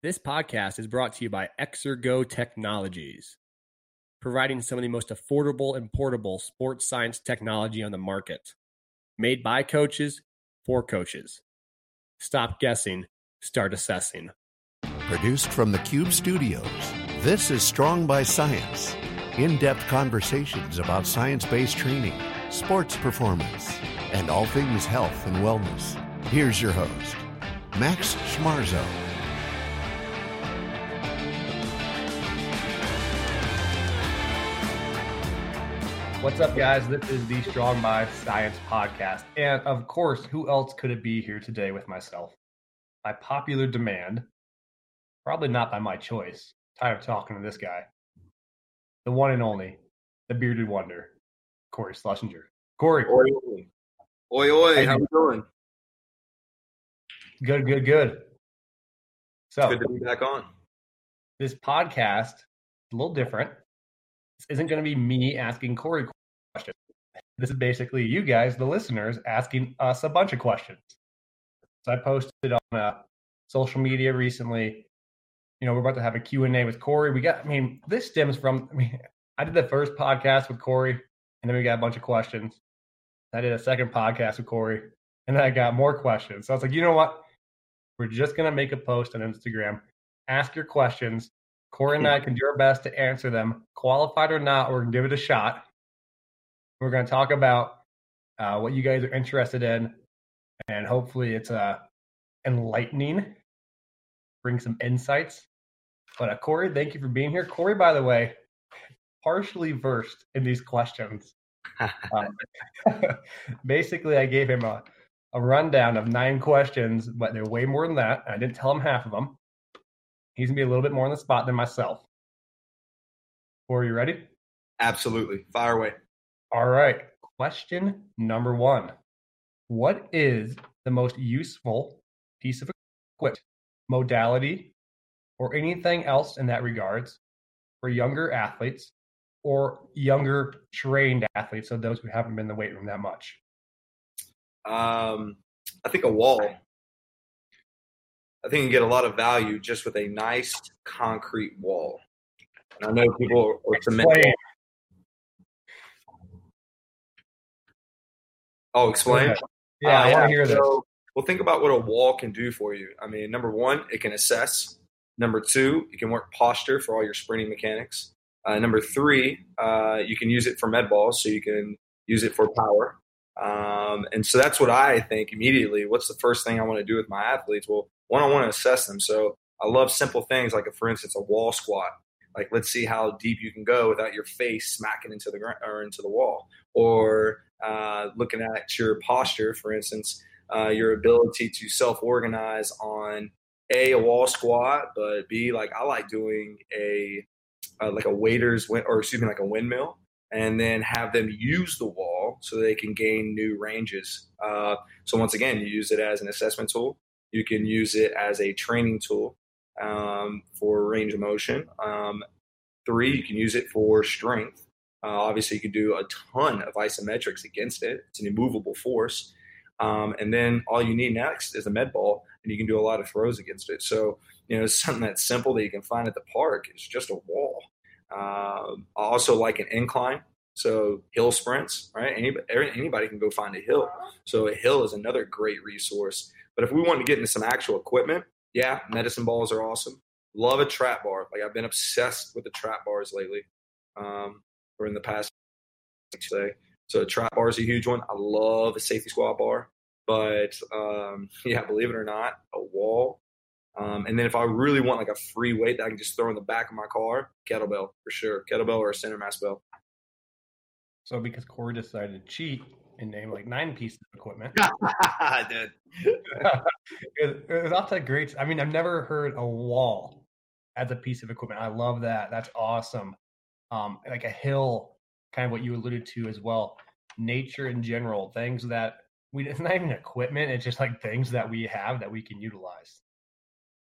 This podcast is brought to you by Exergo Technologies, providing some of the most affordable and portable sports science technology on the market. Made by coaches for coaches. Stop guessing, start assessing. Produced from the Cube Studios, this is Strong by Science. In depth conversations about science based training, sports performance, and all things health and wellness. Here's your host, Max Schmarzo. What's up, guys? This is the Strong by Science podcast. And of course, who else could it be here today with myself? By popular demand, probably not by my choice. Tired of talking to this guy. The one and only, the bearded wonder, Cory Schlesinger. Cory. Oi, oi, oi. how you doing? Good, good, good. So, good to be back on. This podcast is a little different. This isn't going to be me asking Cory questions. This is basically you guys, the listeners, asking us a bunch of questions. So I posted on uh, social media recently. You know, we're about to have a Q&A with Cory. We got, I mean, this stems from, I mean, I did the first podcast with Cory, and then we got a bunch of questions. I did a second podcast with Cory, and then I got more questions. So I was like, you know what? We're just going to make a post on Instagram. Ask your questions. Cory and I can do our best to answer them, qualified or not. We're gonna give it a shot. We're gonna talk about uh, what you guys are interested in, and hopefully it's uh, enlightening, bring some insights. But uh, Cory, thank you for being here. Cory, by the way, partially versed in these questions. um, basically, I gave him a, a rundown of nine questions, but they're way more than that. I didn't tell him half of them. He's gonna be a little bit more on the spot than myself. Are you ready? Absolutely. Fire away. All right. Question number one. What is the most useful piece of equipment, modality, or anything else in that regards for younger athletes or younger trained athletes, so those who haven't been in the weight room that much? Um, I think a wall. I think you get a lot of value just with a nice concrete wall. And I know people are cement. Oh, explain. Yeah, uh, I want to hear this. Well, think about what a wall can do for you. I mean, number one, it can assess. Number two, it can work posture for all your sprinting mechanics. Uh, number three, uh, you can use it for med balls, so you can use it for power. Um, and so that's what I think immediately. What's the first thing I want to do with my athletes? Well, one, I want to assess them. So I love simple things like, a, for instance, a wall squat. Like, let's see how deep you can go without your face smacking into the ground or into the wall. Or uh, looking at your posture, for instance, uh, your ability to self-organize on a a wall squat, but b like I like doing a uh, like a waiter's or excuse me like a windmill, and then have them use the wall so they can gain new ranges. Uh, so once again, you use it as an assessment tool you can use it as a training tool um, for range of motion. Um, three, you can use it for strength. Uh, obviously, you can do a ton of isometrics against it. It's an immovable force. Um, and then all you need next is a med ball, and you can do a lot of throws against it. So, you know, something that's simple that you can find at the park. It's just a wall. Um, also like an incline. So hill sprints, right? Anybody, anybody can go find a hill. So a hill is another great resource. But if we want to get into some actual equipment, yeah, medicine balls are awesome. Love a trap bar. Like I've been obsessed with the trap bars lately, um, or in the past today. So a trap bar is a huge one. I love a safety squat bar, but um, yeah, believe it or not, a wall. Um, and then if I really want like a free weight that I can just throw in the back of my car, kettlebell for sure, kettlebell or a center mass bell. So because Cory decided to cheat, and name like nine pieces of equipment. I did. it, it was off to great. I mean, I've never heard a wall as a piece of equipment. I love that. That's awesome. Um, like a hill, kind of what you alluded to as well. Nature in general, things that we it's not even equipment. It's just like things that we have that we can utilize.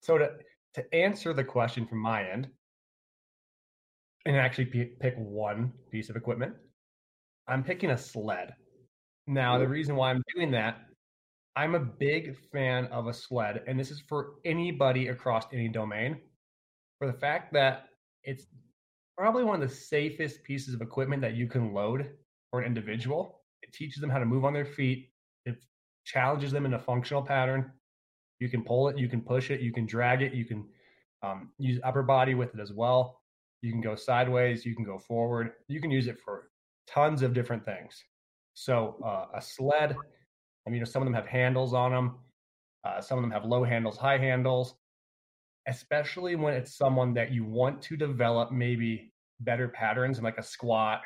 So to to answer the question from my end, and actually pick one piece of equipment, I'm picking a sled. Now, the reason why I'm doing that, I'm a big fan of a sled, and this is for anybody across any domain. For the fact that it's probably one of the safest pieces of equipment that you can load for an individual. It teaches them how to move on their feet. It challenges them in a functional pattern. You can pull it, you can push it, you can drag it, you can um, use upper body with it as well. You can go sideways, you can go forward. You can use it for tons of different things. So uh, a sled, I mean, some of them have handles on them. Uh, some of them have low handles, high handles. Especially when it's someone that you want to develop maybe better patterns, like a squat,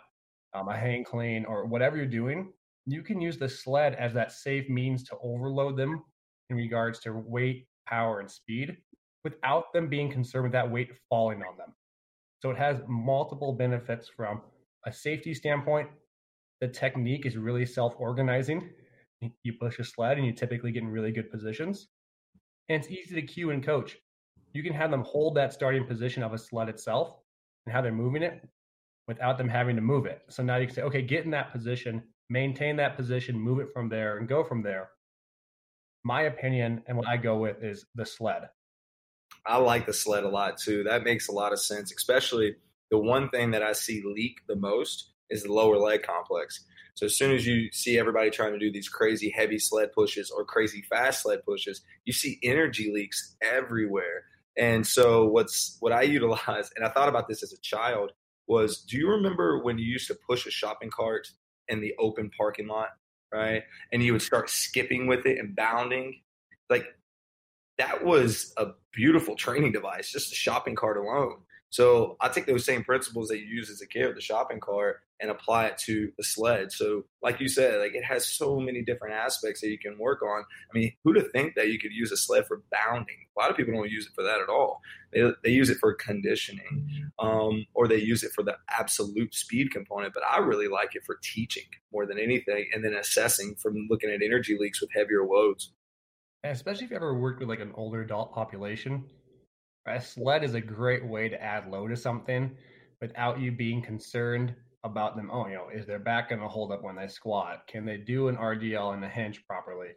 um, a hang clean, or whatever you're doing. You can use the sled as that safe means to overload them in regards to weight, power, and speed without them being concerned with that weight falling on them. So it has multiple benefits from a safety standpoint. The technique is really self organizing. You push a sled and you typically get in really good positions. And it's easy to cue and coach. You can have them hold that starting position of a sled itself and how they're moving it without them having to move it. So now you can say, okay, get in that position, maintain that position, move it from there, and go from there. My opinion and what I go with is the sled. I like the sled a lot too. That makes a lot of sense, especially the one thing that I see leak the most is the lower leg complex. So as soon as you see everybody trying to do these crazy heavy sled pushes or crazy fast sled pushes, you see energy leaks everywhere. And so what's what I utilize, and I thought about this as a child, was do you remember when you used to push a shopping cart in the open parking lot, right? And you would start skipping with it and bounding? Like that was a beautiful training device, just a shopping cart alone. So I take those same principles that you use as a kid with the shopping cart and apply it to the sled. So, like you said, like it has so many different aspects that you can work on. I mean, who to think that you could use a sled for bounding? A lot of people don't use it for that at all. They, they use it for conditioning, um, or they use it for the absolute speed component. But I really like it for teaching more than anything, and then assessing from looking at energy leaks with heavier loads. especially if you ever worked with like an older adult population, a sled is a great way to add load to something without you being concerned about them. Oh, you know, is their back going to hold up when they squat? Can they do an RDL and a hinge properly?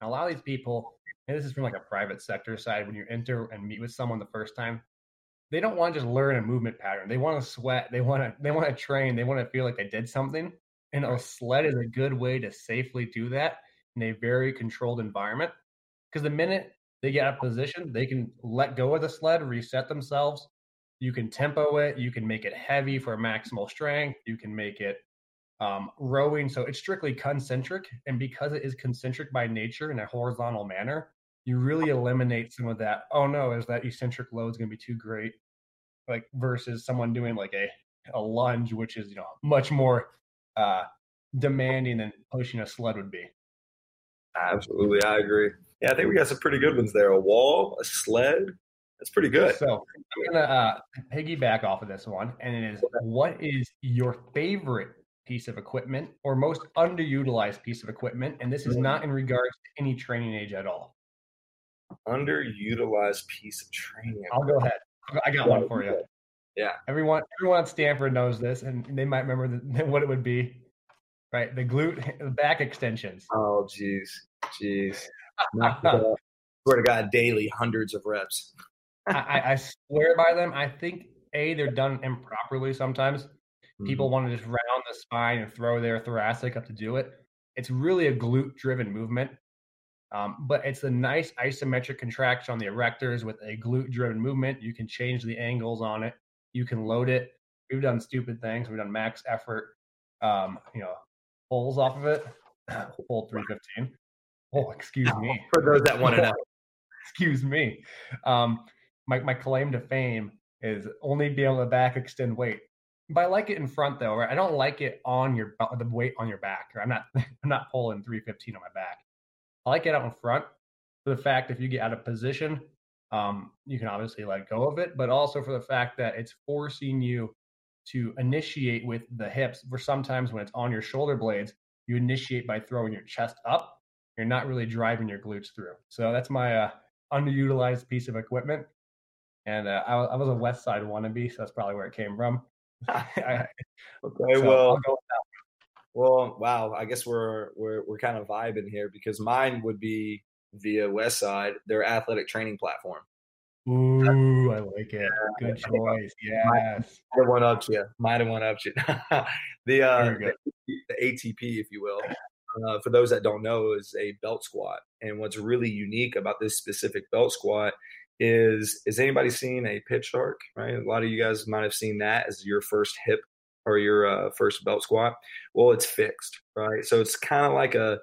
And a lot of these people, and this is from like a private sector side, when you enter and meet with someone the first time, they don't want to just learn a movement pattern. They want to sweat. They want to. They want to train. They want to feel like they did something. And a sled is a good way to safely do that in a very controlled environment. Because the minute they get out of position, they can let go of the sled, reset themselves. You can tempo it. You can make it heavy for maximal strength. You can make it um, rowing. So it's strictly concentric. And because it is concentric by nature in a horizontal manner, you really eliminate some of that. Oh no, is that eccentric load is going to be too great? Like versus someone doing like a, a lunge, which is, you know, much more uh, demanding than pushing a sled would be. Absolutely. I agree. Yeah, I think we got some pretty good ones there. A wall, a sled. That's pretty good. So I'm gonna uh, piggyback off of this one, and it is: what is your favorite piece of equipment or most underutilized piece of equipment? And this is not in regards to any training age at all. Underutilized piece of training. I'll go ahead. I got one for you. Yeah. Everyone, everyone at Stanford knows this, and they might remember the, what it would be. Right, the glute, the back extensions. Oh, jeez, jeez. swear to God, daily hundreds of reps. I, I, swear by them. I think a they're done improperly sometimes. Mm-hmm. People want to just round the spine and throw their thoracic up to do it. It's really a glute driven movement, um, but it's a nice isometric contraction on the erectors with a glute driven movement. You can change the angles on it. You can load it. We've done stupid things. We've done max effort, um, you know, pulls off of it. Pull 315. Oh, excuse me. For those that want to know. excuse me. Um, my, my claim to fame is only being able to back extend weight. But I like it in front though, right? I don't like it on your the weight on your back. Or I'm not I'm not pulling 315 on my back. I like it out in front for the fact if you get out of position, um, you can obviously let go of it, but also for the fact that it's forcing you to initiate with the hips. For sometimes when it's on your shoulder blades, you initiate by throwing your chest up. You're not really driving your glutes through. So that's my uh, underutilized piece of equipment. And uh, I, I, was a West Side wannabe, so that's probably where it came from. okay, so well, well, wow. I guess we're we're we're kind of vibing here because mine would be via West Side, their athletic training platform. Ooh, I like it. Good choice. Yes. Might have one up to you. Might have one up to you. the, uh, the, the ATP, if you will, uh, for those that don't know, is a belt squat. And what's really unique about this specific belt squat is is anybody seen a Pit Shark? Right, a lot of you guys might have seen that as your first hip or your uh, first belt squat. Well, it's fixed, right? So it's kind of like a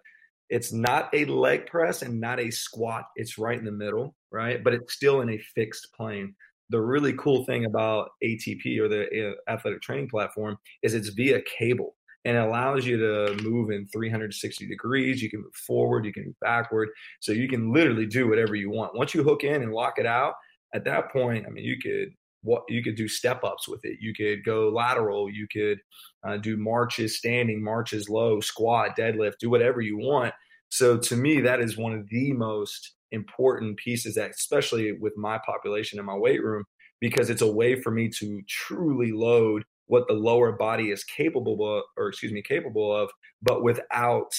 it's not a leg press and not a squat. It's right in the middle, right? But it's still in a fixed plane. The really cool thing about ATP or the uh, athletic training platform is it's via cable and it allows you to move in 360 degrees. You can move forward, you can move backward. So you can literally do whatever you want. Once you hook in and lock it out, at that point, I mean, you could what you could do step ups with it. You could go lateral. You could uh, do marches standing, marches low, squat, deadlift, do whatever you want. So to me, that is one of the most important pieces that, especially with my population in my weight room, because it's a way for me to truly load what the lower body is capable of, or excuse me, capable of, but without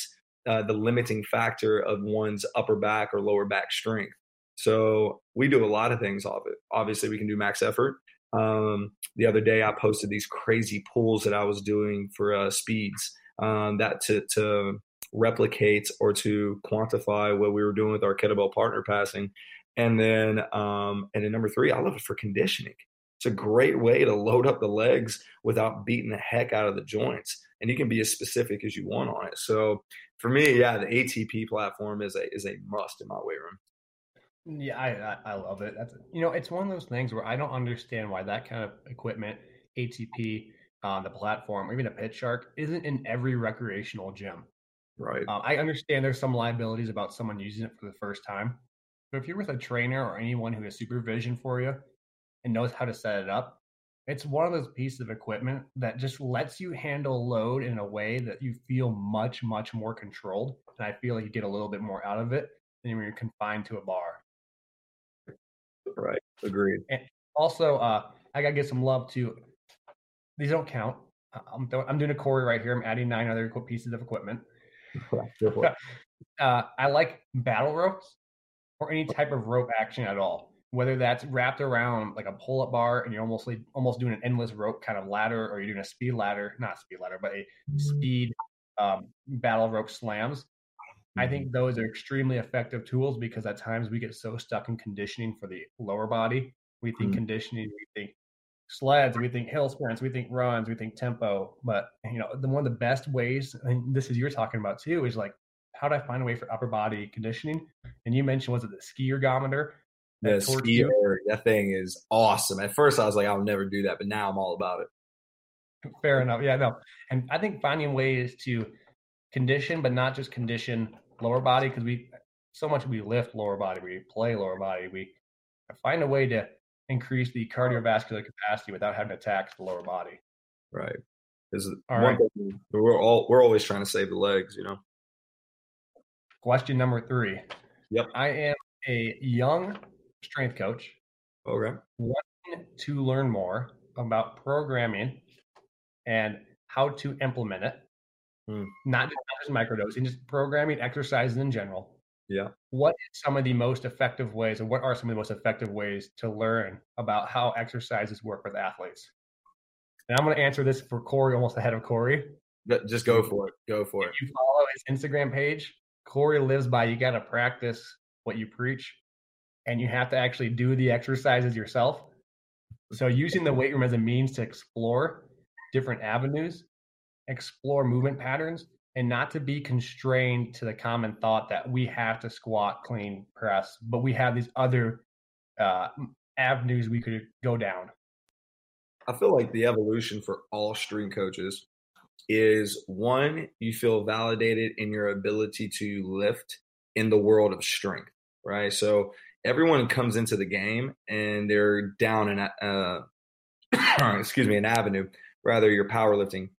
uh, the limiting factor of one's upper back or lower back strength. So we do a lot of things off it. Obviously, we can do max effort. Um, the other day, I posted these crazy pulls that I was doing for uh, speeds um, that to, to replicate or to quantify what we were doing with our kettlebell partner passing. And then, um, and then number three, I love it for conditioning. It's a great way to load up the legs without beating the heck out of the joints. And you can be as specific as you want on it. So for me, yeah, the ATP platform is a is a must in my weight room. Yeah, I, I love it. That's you know, it's one of those things where I don't understand why that kind of equipment, ATP, on uh, the platform, or even a pit Shark, isn't in every recreational gym. Right. Um, I understand there's some liabilities about someone using it for the first time, but if you're with a trainer or anyone who has supervision for you and knows how to set it up, it's one of those pieces of equipment that just lets you handle load in a way that you feel much, much more controlled. And I feel like you get a little bit more out of it than when you're confined to a bar. Right. Agreed. And also, uh, I gotta get some love to. These don't count. I'm, th- I'm doing a Cory right here. I'm adding nine other pieces of equipment. uh, I like battle ropes or any type of rope action at all. Whether that's wrapped around like a pull-up bar and you're almost almost doing an endless rope kind of ladder, or you're doing a speed ladder, not speed ladder, but a speed um, battle rope slams. I think mm-hmm. those are extremely effective tools because at times we get so stuck in conditioning for the lower body. We think mm-hmm. conditioning, we think sleds, we think hill sprints, we think runs, we think tempo. But you know, the one of the best ways, and this is you're talking about too, is like how do I find a way for upper body conditioning? And you mentioned was it the ski ergometer? The ski that thing is awesome. At first, I was like, I'll never do that, but now I'm all about it. Fair enough. Yeah, no. And I think finding ways to condition, but not just condition lower body because we so much we lift lower body, we play lower body, we find a way to increase the cardiovascular capacity without having to tax the lower body. Right. One right. thing we're all we're always trying to save the legs, you know. Question number three. Yep. I am a young strength coach. Okay. Wanting to learn more about programming and how to implement it. Hmm. Not, just, not just microdosing, just programming exercises in general. Yeah. What is some of the most effective ways, or what are some of the most effective ways to learn about how exercises work with athletes? And I'm going to answer this for Cory, almost ahead of Cory. Just go for it. Go for if it. You follow his Instagram page. Cory lives by you got to practice what you preach, and you have to actually do the exercises yourself. So using the weight room as a means to explore different avenues, explore movement patterns, and not to be constrained to the common thought that we have to squat, clean, press, but we have these other uh, avenues we could go down. I feel like the evolution for all strength coaches is one, you feel validated in your ability to lift in the world of strength, right? So everyone comes into the game and they're down in, uh, excuse me, an avenue. Rather, you're powerlifting,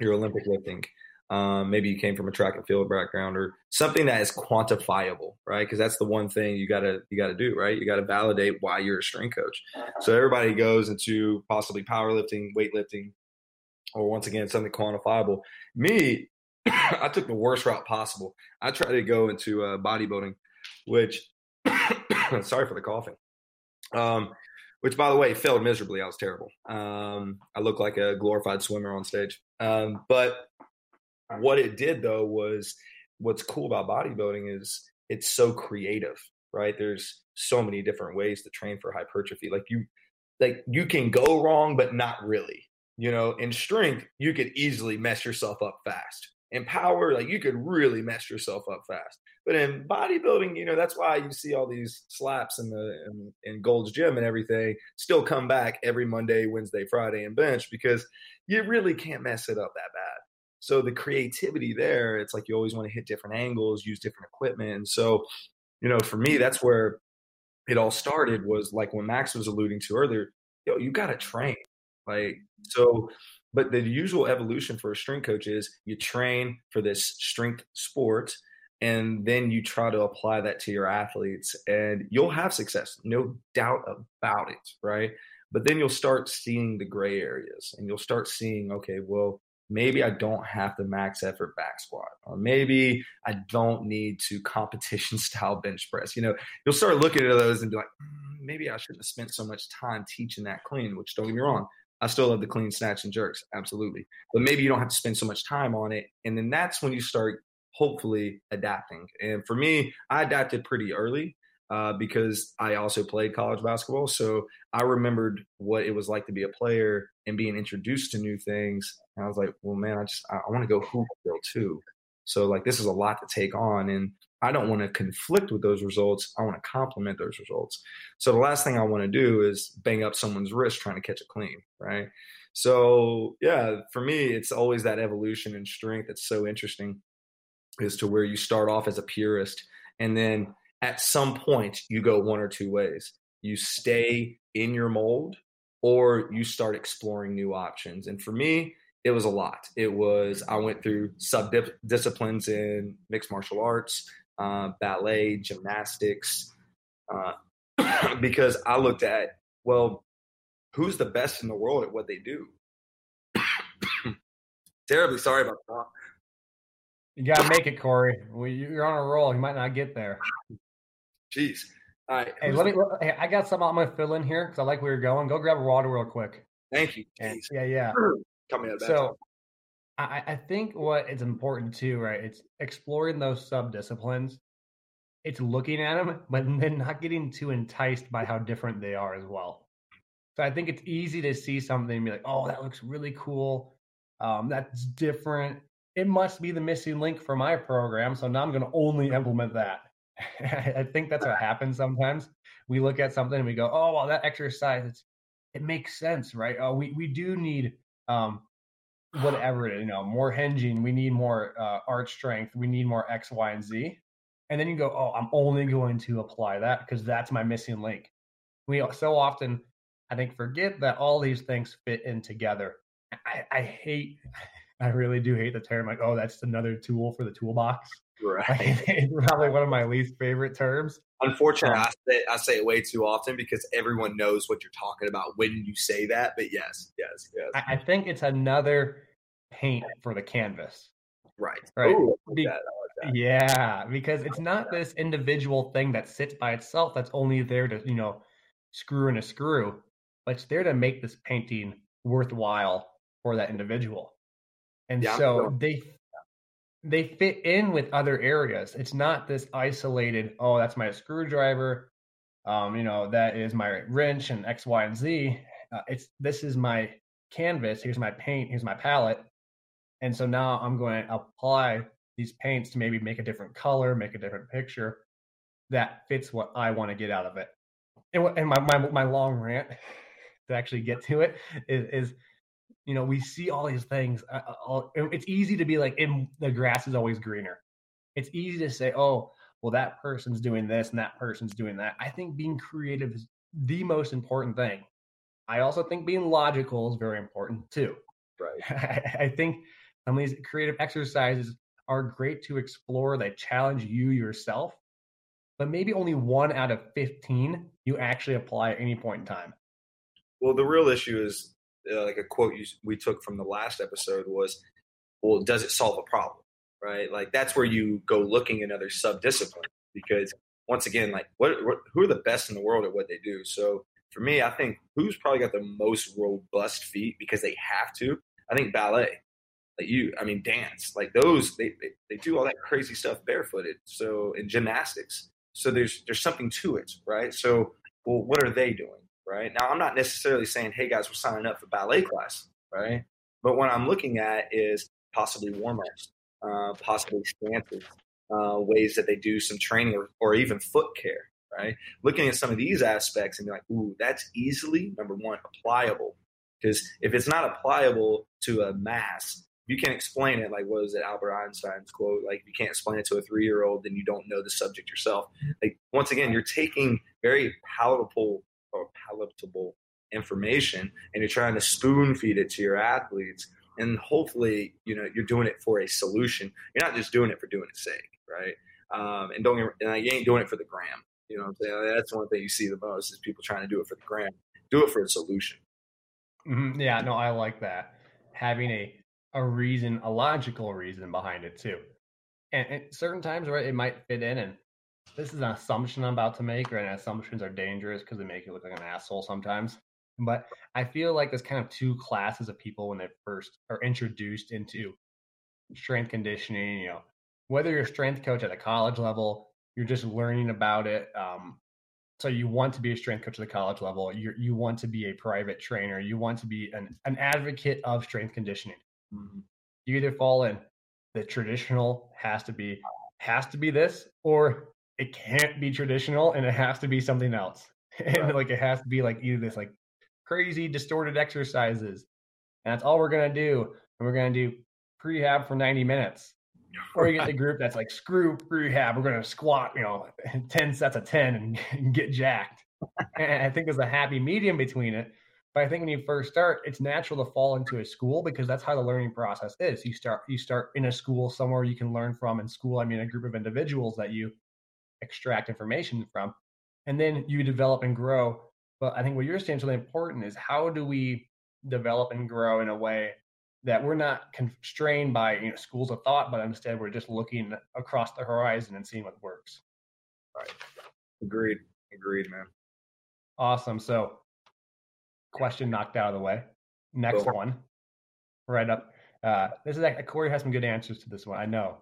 your Olympic lifting, um, maybe you came from a track and field background or something that is quantifiable, right? Because that's the one thing you gotta you gotta do, right? You gotta validate why you're a strength coach. So everybody goes into possibly powerlifting, weightlifting, or once again something quantifiable. Me, I took the worst route possible. I tried to go into uh, bodybuilding, which sorry for the coughing. Um, which by the way failed miserably. I was terrible. Um, I looked like a glorified swimmer on stage. Um, but what it did though was what's cool about bodybuilding is it's so creative, right? There's so many different ways to train for hypertrophy. Like you, like you can go wrong, but not really. You know, in strength, you could easily mess yourself up fast. In power, like you could really mess yourself up fast. But in bodybuilding, you know, that's why you see all these slaps in the in, in Gold's Gym and everything still come back every Monday, Wednesday, Friday, and bench because you really can't mess it up that bad. So the creativity there, it's like you always want to hit different angles, use different equipment. And so, you know, for me, that's where it all started was like when Max was alluding to earlier, yo, you got to train. Like, so, but the usual evolution for a strength coach is you train for this strength sport and then you try to apply that to your athletes and you'll have success no doubt about it right? But then you'll start seeing the gray areas and you'll start seeing okay well maybe i don't have the max effort back squat or maybe i don't need to competition style bench press you know? You'll start looking at those and be like mm, maybe i shouldn't have spent so much time teaching that clean which don't get me wrong I still love the clean snatch and jerks, absolutely. But maybe you don't have to spend so much time on it. And then that's when you start hopefully adapting. And for me, I adapted pretty early uh, because I also played college basketball. So I remembered what it was like to be a player and being introduced to new things. And I was like, well, man, I just, I, I want to go hoop still too. So like, this is a lot to take on. And I don't want to conflict with those results. I want to complement those results. So the last thing I want to do is bang up someone's wrist trying to catch a clean, right? So yeah, for me, it's always that evolution and strength that's so interesting is to where you start off as a purist and then at some point you go one or two ways. You stay in your mold or you start exploring new options. And for me, it was a lot. It was, I went through sub disciplines in mixed martial arts, uh, ballet, gymnastics, uh, because I looked at, well, who's the best in the world at what they do? Terribly sorry about that. You got to make it, Cory. You're on a roll. You might not get there. Jeez. All right. Hey, let me. Hey, I got something I'm gonna fill in here because I like where you're going. Go grab a water real quick. Thank you. Jeez. Yeah, yeah. Coming out So, I, I think what is important too, right? It's exploring those sub disciplines. It's looking at them, but then not getting too enticed by how different they are as well. So I think it's easy to see something and be like, "Oh, that looks really cool. Um, that's different." it must be the missing link for my program. So now I'm going to only implement that. I think that's what happens sometimes. We look at something and we go, oh, well, that exercise, it's, it makes sense, right? Oh, we, we do need um, whatever it is, you know, more hinging. We need more uh, arch strength. We need more X, Y, and Z. And then you go, oh, I'm only going to apply that because that's my missing link. We so often, I think, forget that all these things fit in together. I, I hate I really do hate the term like, oh, that's another tool for the toolbox. Right. it's probably one of my least favorite terms. Unfortunately, I, say, I say it way too often because everyone knows what you're talking about when you say that. But yes, yes, yes. I, I think it's another paint for the canvas. Right. Right. Ooh, Be- like yeah, because it's not this individual thing that sits by itself that's only there to, you know, screw in a screw, but it's there to make this painting worthwhile for that individual and yeah, so they they fit in with other areas. It's not this isolated. Oh, that's my screwdriver. Um, you know, that is my wrench and X, Y, and Z. Uh, it's this is my canvas. Here's my paint. Here's my palette. And so now I'm going to apply these paints to maybe make a different color, make a different picture that fits what I want to get out of it. And, and my, my my long rant to actually get to it is, is you know, we see all these things. Uh, uh it's easy to be like, in the grass is always greener. It's easy to say, oh, well, that person's doing this and that person's doing that. I think being creative is the most important thing. I also think being logical is very important too. Right. I think some of these creative exercises are great to explore. They challenge you yourself, but maybe only one out of 15 you actually apply at any point in time. Well, the real issue is uh, like a quote you, we took from the last episode was, "Well, does it solve a problem?" Right? Like that's where you go looking in other sub disciplines because once again, like what, what who are the best in the world at what they do? So for me, I think who's probably got the most robust feet because they have to. I think ballet like you i mean dance like those they, they, they do all that crazy stuff barefooted so in gymnastics so there's there's something to it right so well what are they doing right? Now i'm not necessarily saying hey guys we're signing up for ballet class right? But what i'm looking at is possibly warm-ups uh, possibly stances uh, ways that they do some training or, or even foot care right? Looking at some of these aspects and be like ooh that's easily number one applicable. Because if it's not applicable to a mass you can't explain it like what is it albert einstein's quote like you can't explain it to a three year old then you don't know the subject yourself. Like once again you're taking very palatable or palatable information and you're trying to spoon feed it to your athletes and hopefully you know you're doing it for a solution you're not just doing it for doing its sake right um, and don't and you ain't doing it for the gram you know that's one thing you see the most is people trying to do it for the gram do it for a solution mm-hmm. yeah no i like that having a a reason, a logical reason behind it too. And, and certain times, right, it might fit in. And this is an assumption I'm about to make, right? And assumptions are dangerous because they make you look like an asshole sometimes. But I feel like there's kind of two classes of people when they first are introduced into strength conditioning. You know, whether you're a strength coach at a college level, you're just learning about it. Um, so you want to be a strength coach at the college level. You you want to be a private trainer. You want to be an, an advocate of strength conditioning. Mm-hmm. You either fall in the traditional has to be has to be this, or it can't be traditional and it has to be something else. And right. like it has to be like either this like crazy distorted exercises, and that's all we're gonna do. And we're gonna do prehab for 90 minutes. Or you get the group that's like, screw prehab, we're gonna squat, you know, 10 sets of 10 and, and get jacked. and I think there's a happy medium between it but I think when you first start, it's natural to fall into a school because that's how the learning process is. You start you start in a school somewhere you can learn from. In school, I mean a group of individuals that you extract information from, and then you develop and grow. But I think what you're saying is really important is how do we develop and grow in a way that we're not constrained by you know schools of thought, but instead we're just looking across the horizon and seeing what works. Right. Agreed. Agreed, man. Awesome. So question knocked out of the way. Next cool. one, right up. Uh, this is like, Cory has some good answers to this one. I know.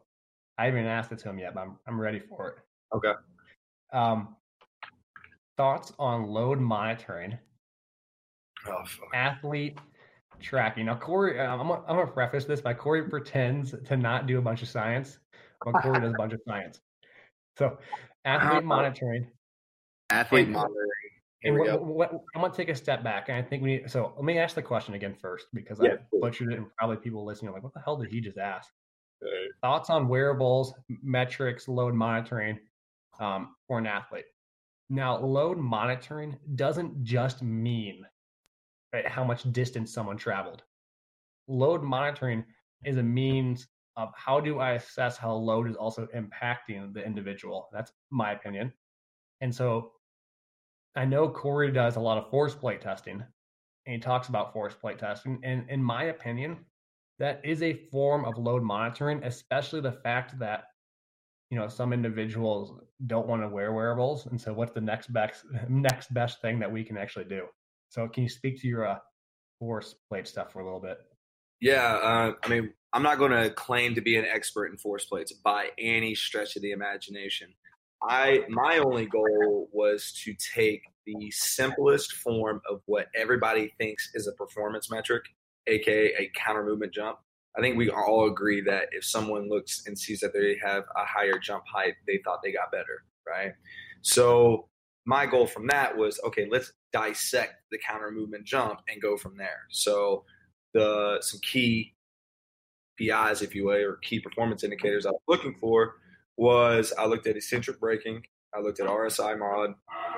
I haven't even asked it to him yet, but I'm I'm ready for it. Okay. Um, thoughts on load monitoring, oh, athlete tracking. Now, Cory, um, I'm gonna, I'm gonna preface this by Cory pretends to not do a bunch of science, but Cory does a bunch of science. So, athlete monitoring. Athlete monitoring and what, what, I'm going to take a step back, and I think we need. So let me ask the question again first, because yeah, I butchered it, and probably people listening are like, "What the hell did he just ask?" Right. Thoughts on wearables, metrics, load monitoring um, for an athlete. Now, load monitoring doesn't just mean right, how much distance someone traveled. Load monitoring is a means of how do I assess how load is also impacting the individual. That's my opinion. And so I know Cory does a lot of force plate testing, and he talks about force plate testing. And in my opinion, that is a form of load monitoring, especially the fact that you know some individuals don't want to wear wearables, and so what's the next best next best thing that we can actually do? So, can you speak to your uh, force plate stuff for a little bit? Yeah, uh, I mean, I'm not going to claim to be an expert in force plates by any stretch of the imagination. I my only goal was to take the simplest form of what everybody thinks is a performance metric, aka a counter movement jump. I think we all agree that if someone looks and sees that they have a higher jump height, they thought they got better, right? So my goal from that was okay, let's dissect the counter movement jump and go from there. So the some key PIs, if you will, or key performance indicators I was looking for was I looked at eccentric braking, I looked at RSI mod,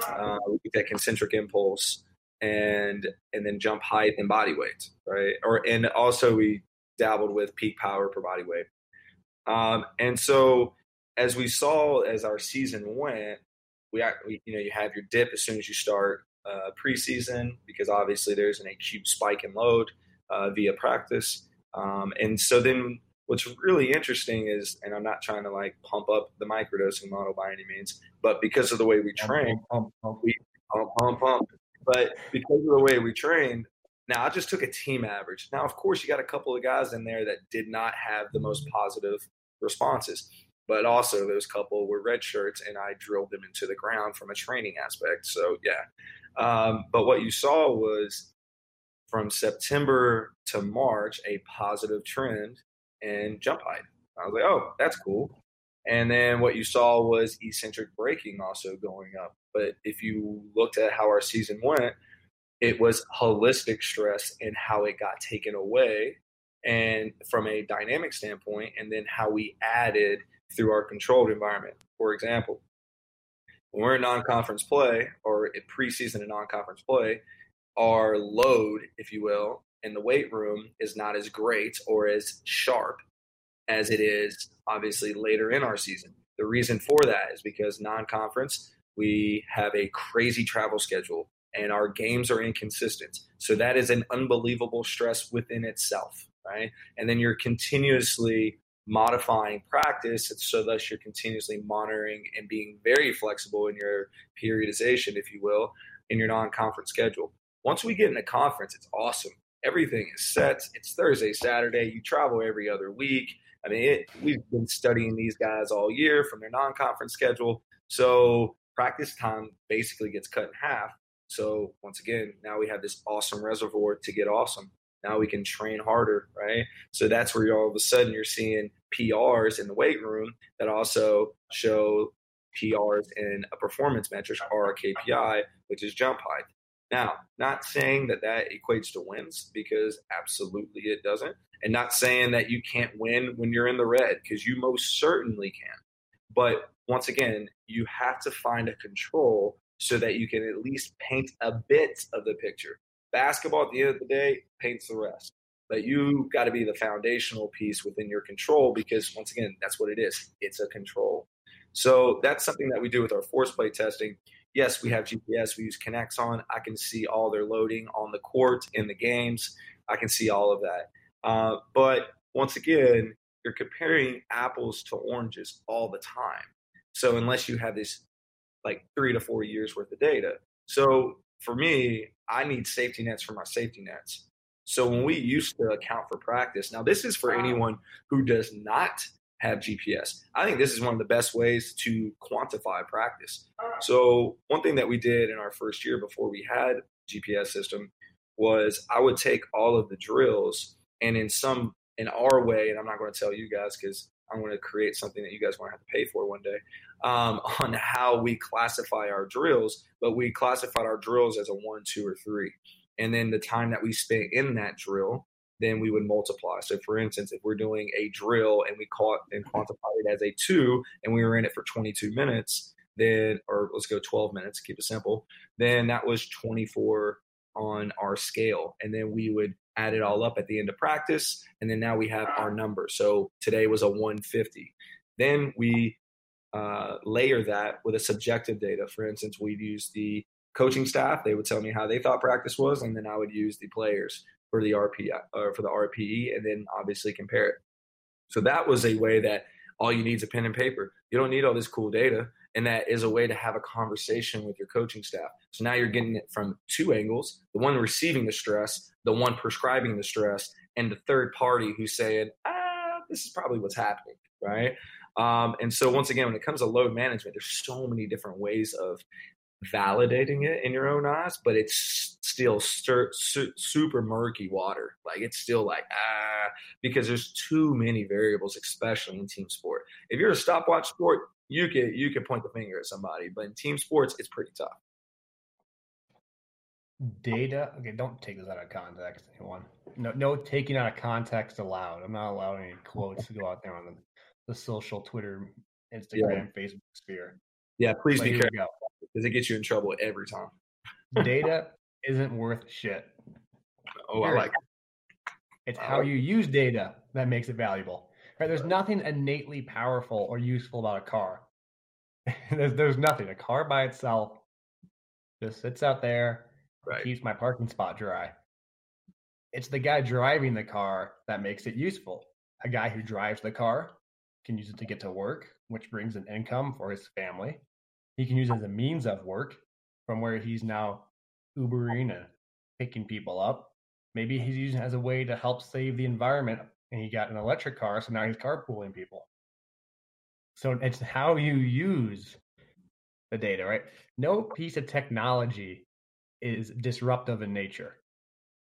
uh, looked at concentric impulse, and and then jump height and body weight, right? Or and also we dabbled with peak power per body weight. Um, and so as we saw as our season went, we, you know you have your dip as soon as you start, uh, preseason because obviously there's an acute spike in load uh, via practice. Um, and so then what's really interesting is, and I'm not trying to like pump up the microdosing model by any means, but because of the way we train, pump, pump, we pump, pump, pump. But because of the way we trained, now I just took a team average. Now, of course, you got a couple of guys in there that did not have the most positive responses, but also those couple were red shirts, and I drilled them into the ground from a training aspect. So yeah, um, but what you saw was from September to March a positive trend in jump height. I was like, oh, that's cool. And then what you saw was eccentric braking also going up. But if you looked at how our season went, it was holistic stress and how it got taken away and from a dynamic standpoint and then how we added through our controlled environment. For example when we're in non-conference play or a preseason and non-conference play our load if you will in the weight room is not as great or as sharp as it is obviously later in our season. The reason for that is because non-conference we have a crazy travel schedule and our games are inconsistent. So that is an unbelievable stress within itself, right? And then you're continuously modifying practice so thus you're continuously monitoring and being very flexible in your periodization if you will in your non-conference schedule. Once we get in a conference it's awesome. Everything is set. It's thursday saturday. You travel every other week. I mean it, we've been studying these guys all year from their non-conference schedule. So practice time basically gets cut in half so once again, now we have this awesome reservoir to get awesome. Now we can train harder, right? So that's where all of a sudden you're seeing PRs in the weight room that also show PRs in a performance metric or a KPI, which is jump height. Now, not saying that that equates to wins because absolutely it doesn't. And not saying that you can't win when you're in the red because you most certainly can. But once again, you have to find a control so that you can at least paint a bit of the picture. Basketball, at the end of the day, paints the rest. But you got to be the foundational piece within your control because, once again, that's what it is. It's a control. So that's something that we do with our force plate testing. Yes, we have GPS. We use Kinexon. I can see all their loading on the court in the games. I can see all of that. Uh, but once again, you're comparing apples to oranges all the time. So unless you have this like three to four years worth of data. So for me, I need safety nets for my safety nets. So when we used to account for practice, now this is for anyone who does not have GPS. I think this is one of the best ways to quantify practice. Uh-huh. So one thing that we did in our first year before we had GPS system was I would take all of the drills and in some in our way, and I'm not going to tell you guys because I'm going to create something that you guys want to have to pay for one day um, on how we classify our drills. But we classified our drills as a one, two, or three. And then the time that we spent in that drill, then we would multiply. So, for instance, if we're doing a drill and we caught and quantified it as a two, and we were in it for 22 minutes, then, or let's go 12 minutes, keep it simple, then that was 24 on our scale. And then we would add it all up at the end of practice. And then now we have our number. So today was a 150. Then we uh, layer that with a subjective data. For instance, we'd use the coaching staff. They would tell me how they thought practice was, and then I would use the players for the RP or for the RPE, and then obviously compare it. So that was a way that all you need is a pen and paper. You don't need all this cool data and that is a way to have a conversation with your coaching staff. So now you're getting it from two angles: the one receiving the stress, the one prescribing the stress, and the third party who's saying, "Ah, this is probably what's happening." Right. Um, and so once again, when it comes to load management, there's so many different ways of validating it in your own eyes, but it's still stir, su- super murky water. Like it's still like ah, because there's too many variables, especially in team sport. If you're a stopwatch sport, you could you could point the finger at somebody, but in team sports, it's pretty tough. Data. Okay, don't take this out of context, anyone. No, no taking out of context allowed. I'm not allowing any quotes to go out there on the, the social Twitter, Instagram, yeah. Facebook sphere. Yeah, please but be careful because it gets you in trouble every time. Data isn't worth shit. Oh, I like. It's how you use data that makes it valuable. Right? There's nothing innately powerful or useful about a car. there's, there's nothing. A car by itself just sits out there, Right. keeps my parking spot dry. It's the guy driving the car that makes it useful. A guy who drives the car can use it to get to work, which brings an income for his family. He can use it as a means of work from where he's now Ubering and picking people up. Maybe he's using it as a way to help save the environment and he got an electric car, so now he's carpooling people. So it's how you use the data, right? No piece of technology is disruptive in nature.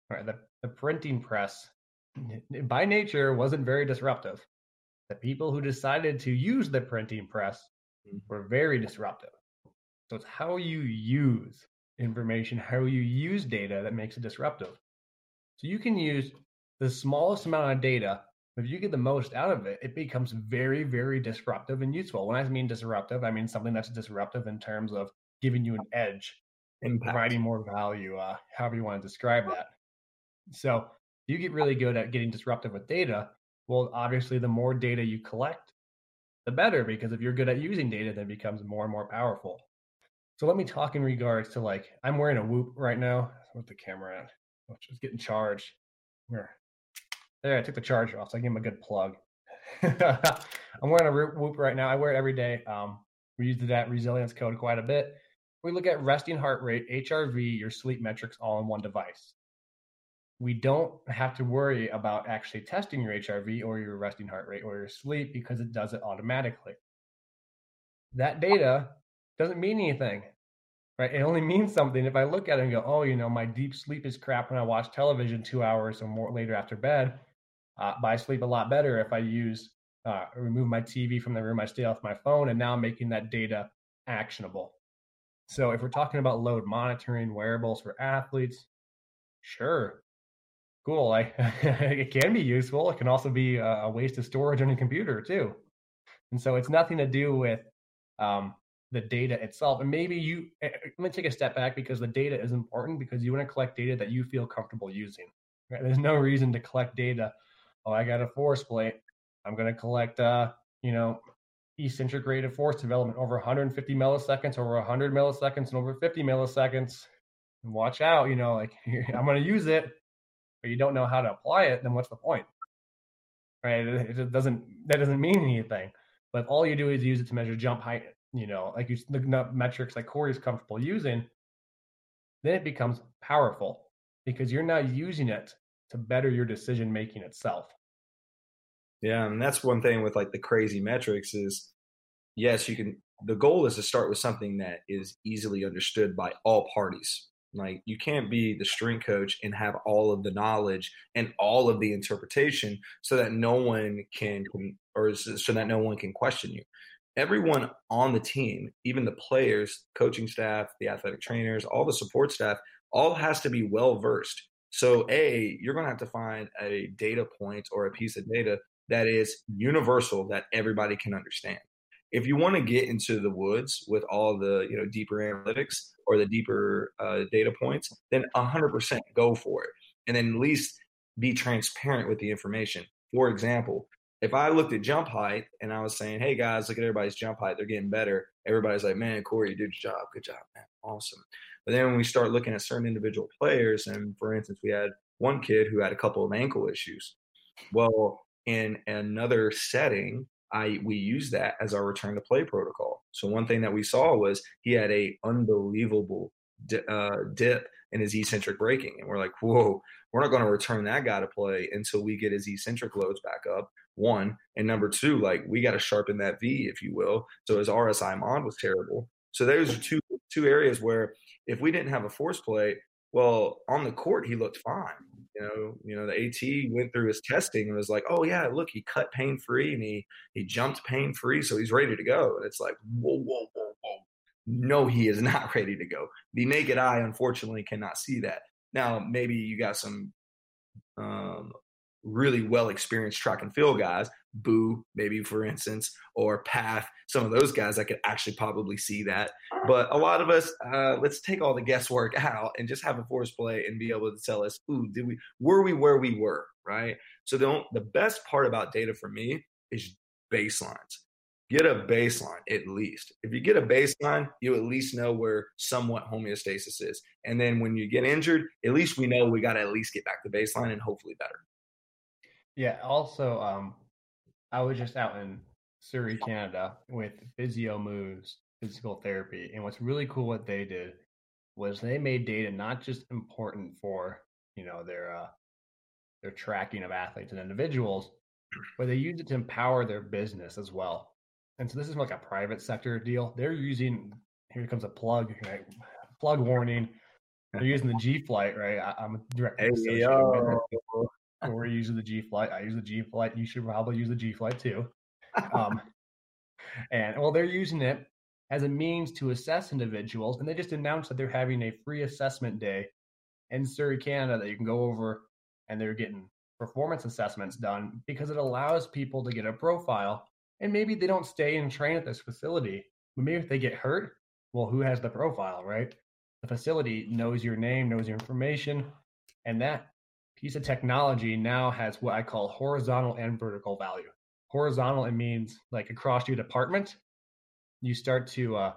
Right? The, the printing press, by nature, wasn't very disruptive. The people who decided to use the printing press mm-hmm. were very disruptive. So it's how you use information, how you use data that makes it disruptive. So you can use the smallest amount of data. If you get the most out of it, it becomes very, very disruptive and useful. When I mean disruptive, I mean something that's disruptive in terms of giving you an edge, Impact. providing more value, uh, however you want to describe that. So you get really good at getting disruptive with data. Well, obviously, the more data you collect, the better, because if you're good at using data, then it becomes more and more powerful. So let me talk in regards to like I'm wearing a whoop right now with the camera on, which is getting charged. Where there, I took the charger off, so I gave him a good plug. I'm wearing a whoop right now. I wear it every day. Um, we use that resilience code quite a bit. We look at resting heart rate, HRV, your sleep metrics all in one device. We don't have to worry about actually testing your HRV or your resting heart rate or your sleep because it does it automatically. That data doesn't mean anything, right? It only means something if I look at it and go, oh, you know, my deep sleep is crap when I watch television two hours or more later after bed. Uh, but I sleep a lot better if I use uh, remove my TV from the room, I stay off my phone, and now I'm making that data actionable. So if we're talking about load monitoring wearables for athletes, sure, cool. I, it can be useful. It can also be a waste of storage on your computer too. And so it's nothing to do with um, the data itself. And maybe you eh, let me take a step back because the data is important because you want to collect data that you feel comfortable using. Right? There's no reason to collect data. Oh, I got a force plate. I'm going to collect, uh, you know, eccentric rate of force development over 150 milliseconds, over 100 milliseconds, and over 50 milliseconds. And watch out, you know, like I'm going to use it, but you don't know how to apply it. Then what's the point? Right? It, it doesn't. That doesn't mean anything. But if all you do is use it to measure jump height, you know, like you the metrics like Cory's comfortable using, then it becomes powerful because you're now using it to better your decision making itself. Yeah, and that's one thing with like the crazy metrics is yes, you can the goal is to start with something that is easily understood by all parties. Like you can't be the strength coach and have all of the knowledge and all of the interpretation so that no one can or so that no one can question you. Everyone on the team, even the players, coaching staff, the athletic trainers, all the support staff, all has to be well versed. So, A, you're going to have to find a data point or a piece of data that is universal that everybody can understand. If you want to get into the woods with all the you know deeper analytics or the deeper uh, data points, then 100% go for it, and then at least be transparent with the information. For example, if I looked at jump height and I was saying, "Hey guys, look at everybody's jump height; they're getting better," everybody's like, "Man, Cory, you did your job. Good job, man. Awesome." But then when we start looking at certain individual players, and for instance, we had one kid who had a couple of ankle issues. Well, in another setting, I we use that as our return to play protocol. So one thing that we saw was he had a unbelievable di- uh, dip in his eccentric braking, and we're like, whoa, we're not going to return that guy to play until we get his eccentric loads back up. One and number two, like we got to sharpen that V, if you will. So his RSI mod was terrible. So those are two two areas where if we didn't have a force plate, well, on the court he looked fine. You know, you know, the AT went through his testing and was like, "Oh yeah, look, he cut pain free and he he jumped pain free, so he's ready to go." And it's like, whoa, whoa, whoa, whoa! No, he is not ready to go. The naked eye, unfortunately, cannot see that. Now, maybe you got some um, really well experienced track and field guys, Boo, maybe for instance, or Pfaff, some of those guys I could actually probably see that. But a lot of us, uh, let's take all the guesswork out and just have a force plate and be able to tell us, ooh, did we were we where we were, right? So the the best part about data for me is baselines. get a baseline at least. If you get a baseline, you at least know where somewhat homeostasis is. And then when you get injured, at least we know we got to at least get back to baseline and hopefully better. Yeah. Also, um, I was just out in Surrey, Canada with Physio Moves Physical Therapy. And what's really cool what they did was they made data not just important for, you know, their uh, their tracking of athletes and individuals, but they used it to empower their business as well. And so this is like a private sector deal. They're using here comes a plug, right? Plug warning. They're using the G Flight, right? I, am a direct. Hey, We're using the G Flight. I use the G Flight. You should probably use the G Flight too. Um, and well, they're using it as a means to assess individuals, and they just announced that they're having a free assessment day in Surrey, Canada, that you can go over, and they're getting performance assessments done because it allows people to get a profile and maybe they don't stay and train at this facility but maybe if they get hurt well who has the profile right the facility knows your name knows your information and that piece of technology now has what i call horizontal and vertical value horizontal it means like across your department you start to uh,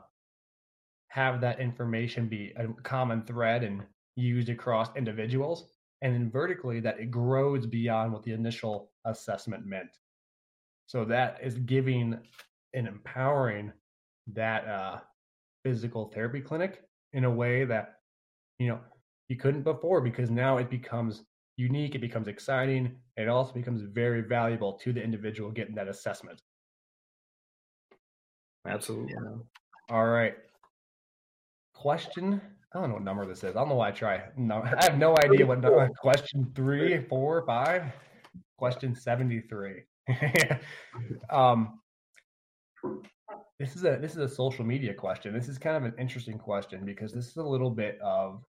have that information be a common thread and used across individuals and then vertically that it grows beyond what the initial assessment meant. So that is giving and empowering that uh, physical therapy clinic in a way that you know you couldn't before because now it becomes unique, it becomes exciting, it also becomes very valuable to the individual getting that assessment. Absolutely. Yeah. All right. Question I don't know what number this is. I don't know why I try. No, I have no idea what number. Question three, four, five. Question seventy-three. um, this is a this is a social media question. This is kind of an interesting question because this is a little bit of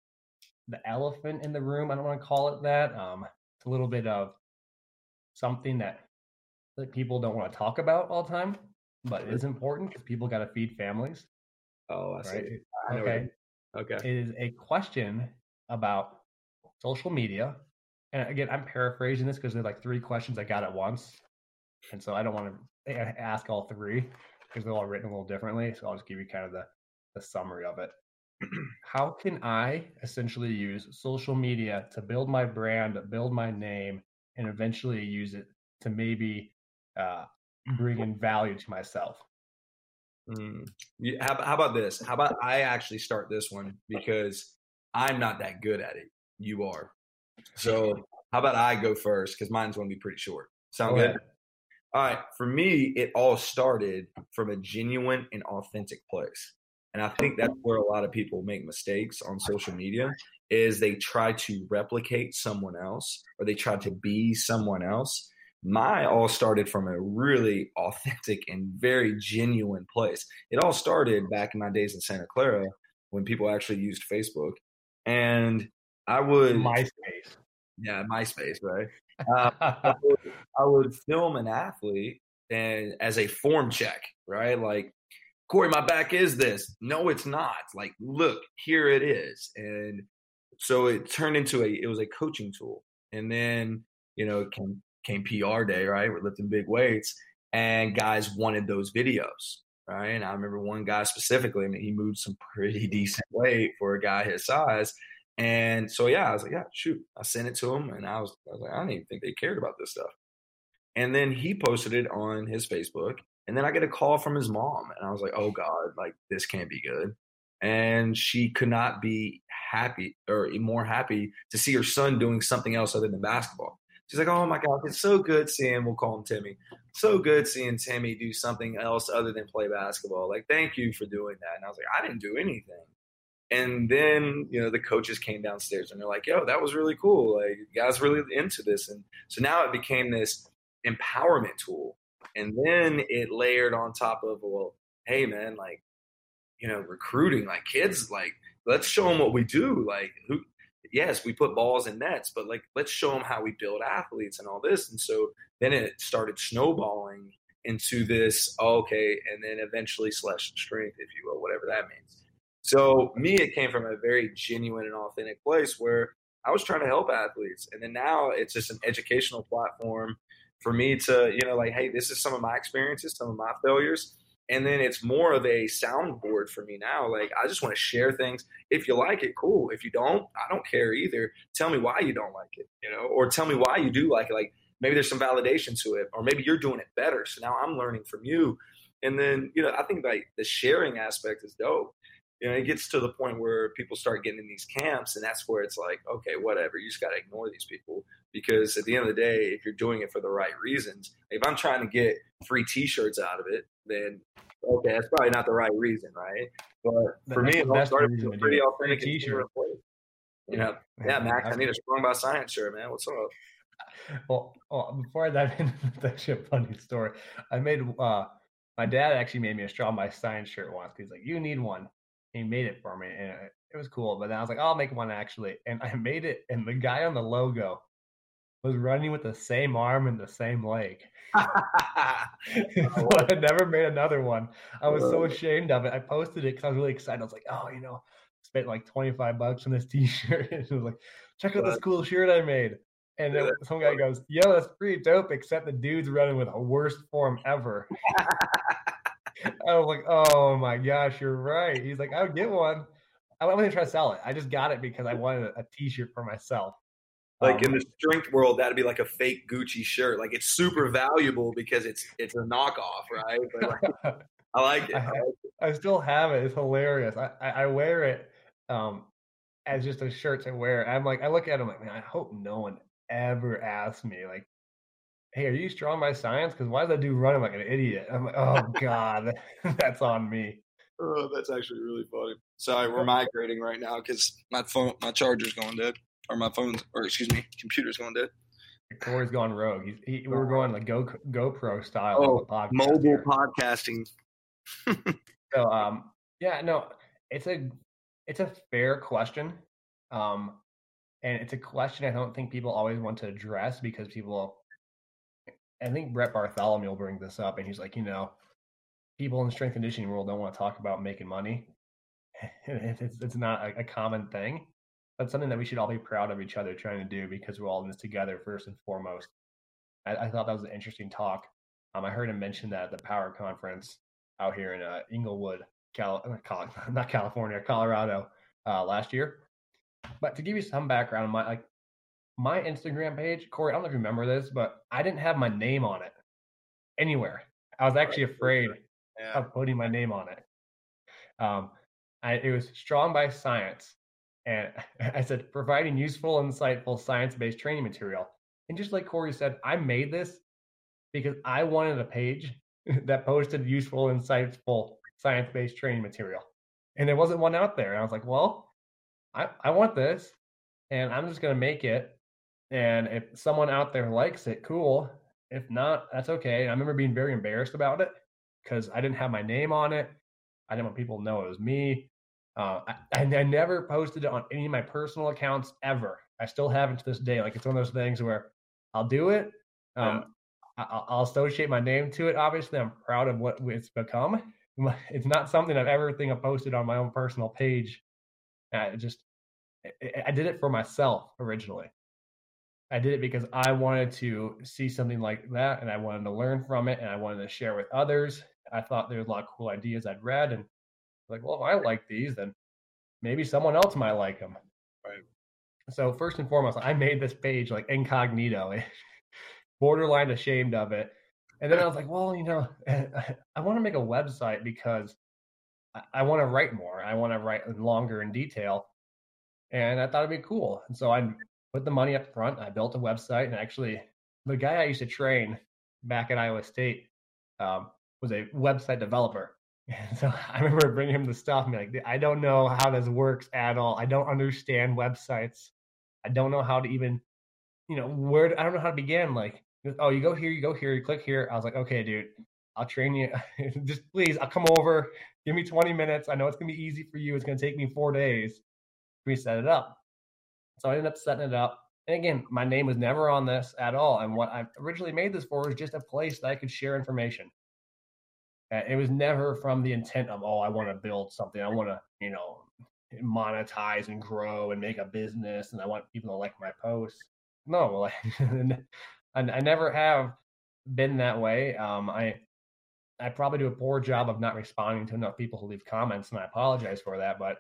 the elephant in the room. I don't want to call it that. Um, it's a little bit of something that that people don't want to talk about all the time, but it is important because people got to feed families. Oh, I right? see. okay. Okay. It is a question about social media. And again, I'm paraphrasing this because there's like three questions I got at once. And so I don't want to ask all three because they're all written a little differently. So I'll just give you kind of the, the summary of it. How can I essentially use social media to build my brand, build my name, and eventually use it to maybe uh, bring in value to myself? Mm. how, how about this? How about I actually start this one because I'm not that good at it. You are. So how about I go first because mine's going to be pretty short. Sound good? All right. For me, it all started from a genuine and authentic place. And I think that's where a lot of people make mistakes on social media is they try to replicate someone else or they try to be someone else my all started from a really authentic and very genuine place. It all started back in my days in Santa Clara when people actually used Facebook, and I would MySpace. Yeah, MySpace, right? Uh, I, would, I, would, film an athlete and as a form check, right? Like, Cory, my back is this. No, it's not. Like, look, here it is, and so it turned into a. It was a coaching tool, and then you know, can came PR day, right? We're lifting big weights, and guys wanted those videos, right? And I remember one guy specifically, I mean, he moved some pretty decent weight for a guy his size. And so, yeah, I was like, yeah, shoot. I sent it to him, and I was, I was like, I didn't even think they cared about this stuff. And then he posted it on his Facebook, and then I get a call from his mom, and I was like, oh God, like this can't be good. And she could not be happy or more happy to see her son doing something else other than basketball. She's like, oh my God, it's so good seeing, we'll call him Timmy. So good seeing Timmy do something else other than play basketball. Like, thank you for doing that. And I was like, I didn't do anything. And then, you know, the coaches came downstairs and they're like, yo, that was really cool. Like, guys really into this. And so now it became this empowerment tool. And then it layered on top of, well, hey, man, like, you know, recruiting, like kids, like, let's show them what we do. Like, who, yes, we put balls in nets, but like let's show them how we build athletes and all this. And so then it started snowballing into this okay, and then eventually slash strength, if you will, whatever that means. So me, it came from a very genuine and authentic place where I was trying to help athletes, and then now it's just an educational platform for me to, you know, like, hey, this is some of my experiences, some of my failures. And then it's more of a soundboard for me now. Like, I just want to share things. If you like it, cool. If you don't, I don't care either. Tell me why you don't like it, you know, or tell me why you do like it. Like, maybe there's some validation to it, or maybe you're doing it better. So now I'm learning from you. And then, you know, I think like the sharing aspect is dope you know, it gets to the point where people start getting in these camps, and that's where it's like, okay, whatever. You just got to ignore these people because at the end of the day, if you're doing it for the right reasons, if I'm trying to get free T-shirts out of it, then okay, that's probably not the right reason, right? But for me, it started with a pretty authentic T-shirt. You know, yeah, Max, I need a strong by science shirt, man. What's up? Well, well before I dive into that's a funny story. I made uh, my dad actually made me a strong by science shirt once. He's like, "You need one." He made it for me and uh, it was cool. But then I was like, oh, I'll make one actually. And I made it, and the guy on the logo was running with the same arm and the same leg. so I never made another one. I was so ashamed of it. I posted it because I was really excited. I was like, oh, you know, spent like 25 bucks on this t-shirt. and it was like, check out this cool shirt I made. And then some guy goes, yo, that's pretty dope, except the dude's running with the worst form ever. I was like, oh my gosh, you're right. He's like, I would get one. I wasn't trying to sell it. I just got it because I wanted a t-shirt for myself. Like um, in the strength world, that'd be like a fake Gucci shirt. Like it's super valuable because it's it's a knockoff, right? Like, I like it. I, I, still have it. It's hilarious. I, I, I wear it um, as just a shirt to wear. I'm like, I look at him like, man, I hope no one ever asks me like, hey, are you strong by science? Because why does that dude running like an idiot? I'm like, oh god, that's on me. Oh, that's actually really funny. Sorry, we're migrating right now because my phone, my charger's going dead, or my phone's, or excuse me, computer's going dead. Cory's gone rogue. He's, he, we were going like Go GoPro style. Oh, podcast mobile here. podcasting. so, um, yeah, no, it's a it's a fair question, um, and it's a question I don't think people always want to address because people I think Brett Bartholomew will bring this up, and he's like, you know, people in the strength conditioning world don't want to talk about making money. it's, it's not a, common thing. That's something that we should all be proud of each other trying to do because we're all in this together first and foremost. I, I thought that was an interesting talk. Um, I heard him mention that at the Power Conference out here in uh, Inglewood, Cal- not California, Colorado, uh, last year. But to give you some background, my like my Instagram page, Cory, I don't know if you remember this, but I didn't have my name on it anywhere. I was actually afraid yeah. of putting my name on it. Um, I, it was strong by science. And I said, providing useful, insightful, science based training material. And just like Cory said, I made this because I wanted a page that posted useful, insightful, science based training material. And there wasn't one out there. And I was like, well, I, I want this and I'm just going to make it and if someone out there likes it, cool. If not, that's okay. I remember being very embarrassed about it because I didn't have my name on it. I didn't want people to know it was me. Uh, I, I, never posted it on any of my personal accounts ever. I still haven't to this day. Like it's one of those things where I'll do it. Um, yeah. I, will associate my name to it. Obviously, I'm proud of what it's become. It's not something I've ever think I've posted on my own personal page. I just I did it for myself originally. I did it because I wanted to see something like that and I wanted to learn from it and I wanted to share with others. I thought there was a lot of cool ideas I'd read and like, well, if I like these, then maybe someone else might like them. Right. So first and foremost, I made this page like incognito, borderline ashamed of it. And then I was like, well, you know, I want to make a website because I want to write more. I want to write longer in detail. And I thought it'd be cool. And so I put the money up front. I built a website, and actually, the guy I used to train back at Iowa State um, was a website developer. And so I remember bringing him the stuff and be like, I don't know how this works at all. I don't understand websites. I don't know how to even, you know, where I don't know how to begin. Like, oh, you go here, you go here, you click here. I was like, okay, dude, I'll train you. Just please, I'll come over. Give me 20 minutes. I know it's gonna be easy for you. It's gonna take me four days. We set it up. So I ended up setting it up. And again, my name was never on this at all. And what I originally made this for was just a place that I could share information. Uh, it was never from the intent of, oh, I want to build something. I want to, you know, monetize and grow and make a business and I want people to like my posts. No, like, I, never have been that way. Um, I I probably do a poor job of not responding to enough people who leave comments, and I apologize for that. But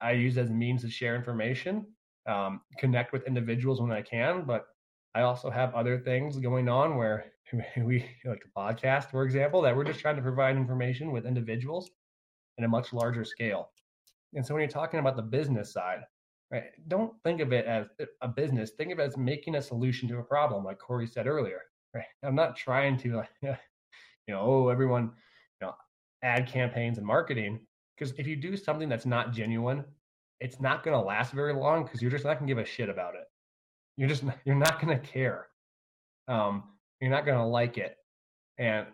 I use as a means to share information, um, connect with individuals when I can. But I also have other things going on where we, like a podcast, for example, that we're just trying to provide information with individuals in a much larger scale. And so when you're talking about the business side, right, don't think of it as a business. Think of it as making a solution to a problem, like Cory said earlier. Right? I'm not trying to, you know, oh, everyone, you know, ad campaigns and marketing. Because if you do something that's not genuine, it's not going to last very long because you're just not going to give a shit about it. You're just you're not going to care. Um, you're not going to like it. And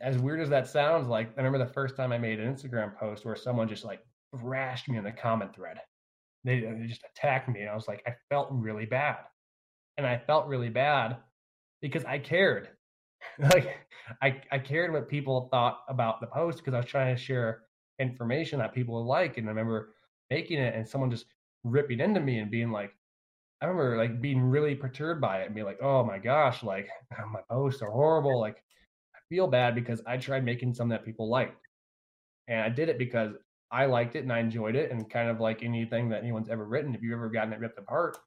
as weird as that sounds, like I remember the first time I made an Instagram post where someone just like thrashed me in the comment thread. They, they just attacked me. And I was like, I felt really bad. And I felt really bad because I cared. like I, I cared what people thought about the post because I was trying to share information that people would like. And I remember making it and someone just ripping into me and being like, I remember like being really perturbed by it and being like, oh my gosh, like oh, my posts are horrible. Like I feel bad because I tried making some that people liked. And I did it because I liked it and I enjoyed it. And kind of like anything that anyone's ever written, if you've ever gotten it ripped apart,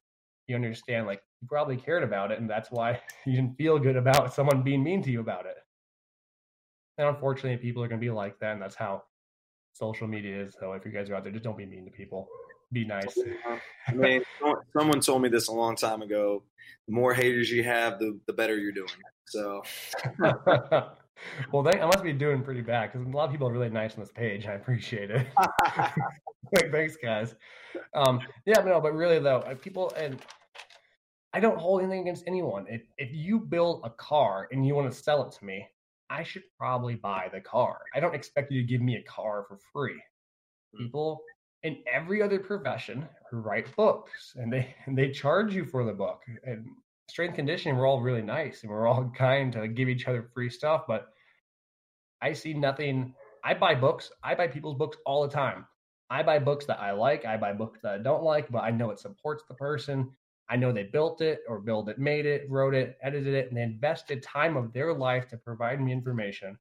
you understand like you probably cared about it. And that's why you didn't feel good about someone being mean to you about it. And unfortunately, people are going to be like that. And that's how social media is. So if you guys are out there, just don't be mean to people be nice. I mean, someone told me this a long time ago. The more haters you have, the the better you're doing. So, well, they, I must be doing pretty bad because a lot of people are really nice on this page. I appreciate it. like, Thanks, guys. Um, yeah, no, but really though, uh, people and I don't hold anything against anyone. If if you build a car and you want to sell it to me, I should probably buy the car. I don't expect you to give me a car for free. Hmm. People in every other profession who write books and they and they charge you for the book and strength conditioning we're all really nice and we're all kind to give each other free stuff but i see nothing i buy books i buy people's books all the time i buy books that i like i buy books that i don't like but i know it supports the person i know they built it or built it made it wrote it edited it and they invested time of their life to provide me information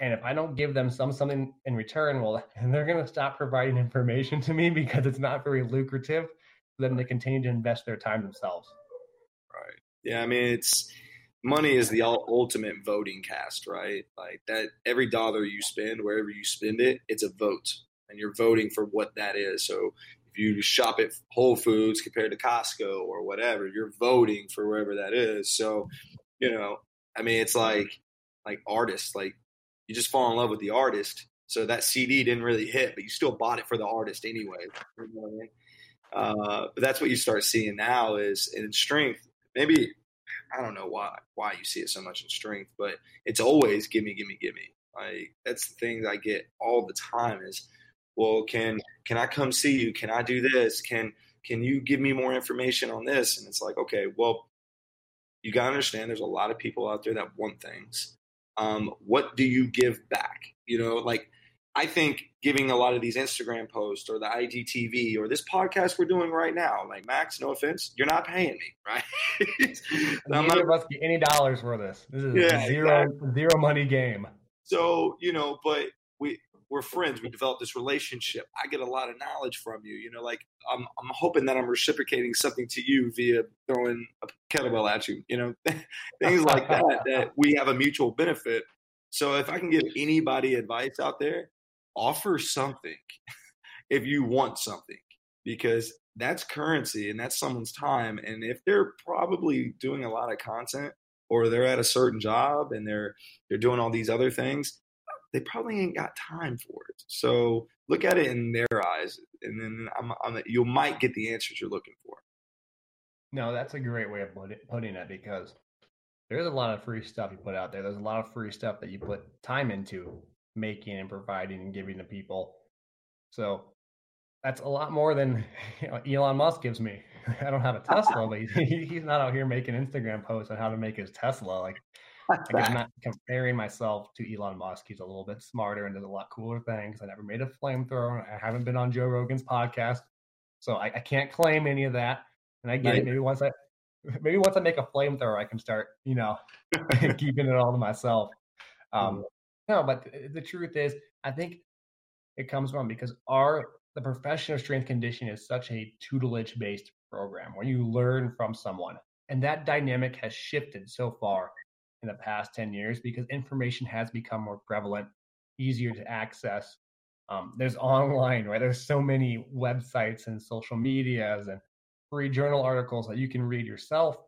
and if I don't give them some something in return, well, they're going to stop providing information to me because it's not very lucrative for them to continue to invest their time themselves. Right. Yeah. I mean, it's money is the ultimate voting cast, right? Like that, every dollar you spend, wherever you spend it, it's a vote, and you're voting for what that is. So you shop at Whole Foods compared to Costco or whatever, you're voting for wherever that is. So, you know, I mean, it's like like artists, like you just fall in love with the artist. So that CD didn't really hit, but you still bought it for the artist anyway. You know I mean? uh, but that's what you start seeing now is in strength. Maybe I don't know why why you see it so much in strength, but it's always give me, give me, give me. Like that's the thing I get all the time is, well, can can I come see you? Can I do this? Can can you give me more information on this? And it's like, okay, well, you gotta understand there's a lot of people out there that want things um, what do you give back? You know, like I think giving a lot of these Instagram posts or the IGTV or this podcast we're doing right now, like Max, no offense, you're not paying me, right? Neither of us get any dollars for this. This is yeah, zero exactly. zero money game. So you know, but we we're friends. We developed this relationship. I get a lot of knowledge from you. You know, like I'm, I'm hoping that I'm reciprocating something to you via throwing a kettlebell at you. You know, things like that. That we have a mutual benefit. So if I can give anybody advice out there, offer something if you want something, because that's currency and that's someone's time. And if they're probably doing a lot of content or they're at a certain job and they're they're doing all these other things they probably ain't got time for it. So look at it in their eyes, and then I'm, I'm, you might get the answers you're looking for. No, that's a great way of putting it because there's a lot of free stuff you put out there. There's a lot of free stuff that you put time into making and providing and giving to people. So that's a lot more than you know, Elon Musk gives me. I don't have a Tesla, but he, he's not out here making Instagram posts on how to make his Tesla. Like like I'm not comparing myself to Elon Musk. He's a little bit smarter and does a lot cooler things. I never made a flamethrower. I haven't been on Joe Rogan's podcast, so I, I can't claim any of that. And I get right. it. Maybe once I maybe once I make a flamethrower, I can start, you know, keeping it all to myself. Um, mm. no, but the truth is, I think it comes from because our the profession of strength conditioning is such a tutelage based program where you learn from someone, and that dynamic has shifted so far in the past 10 years because information has become more prevalent, easier to access. Um, there's online, right? There's so many websites and social medias and free journal articles that you can read yourself.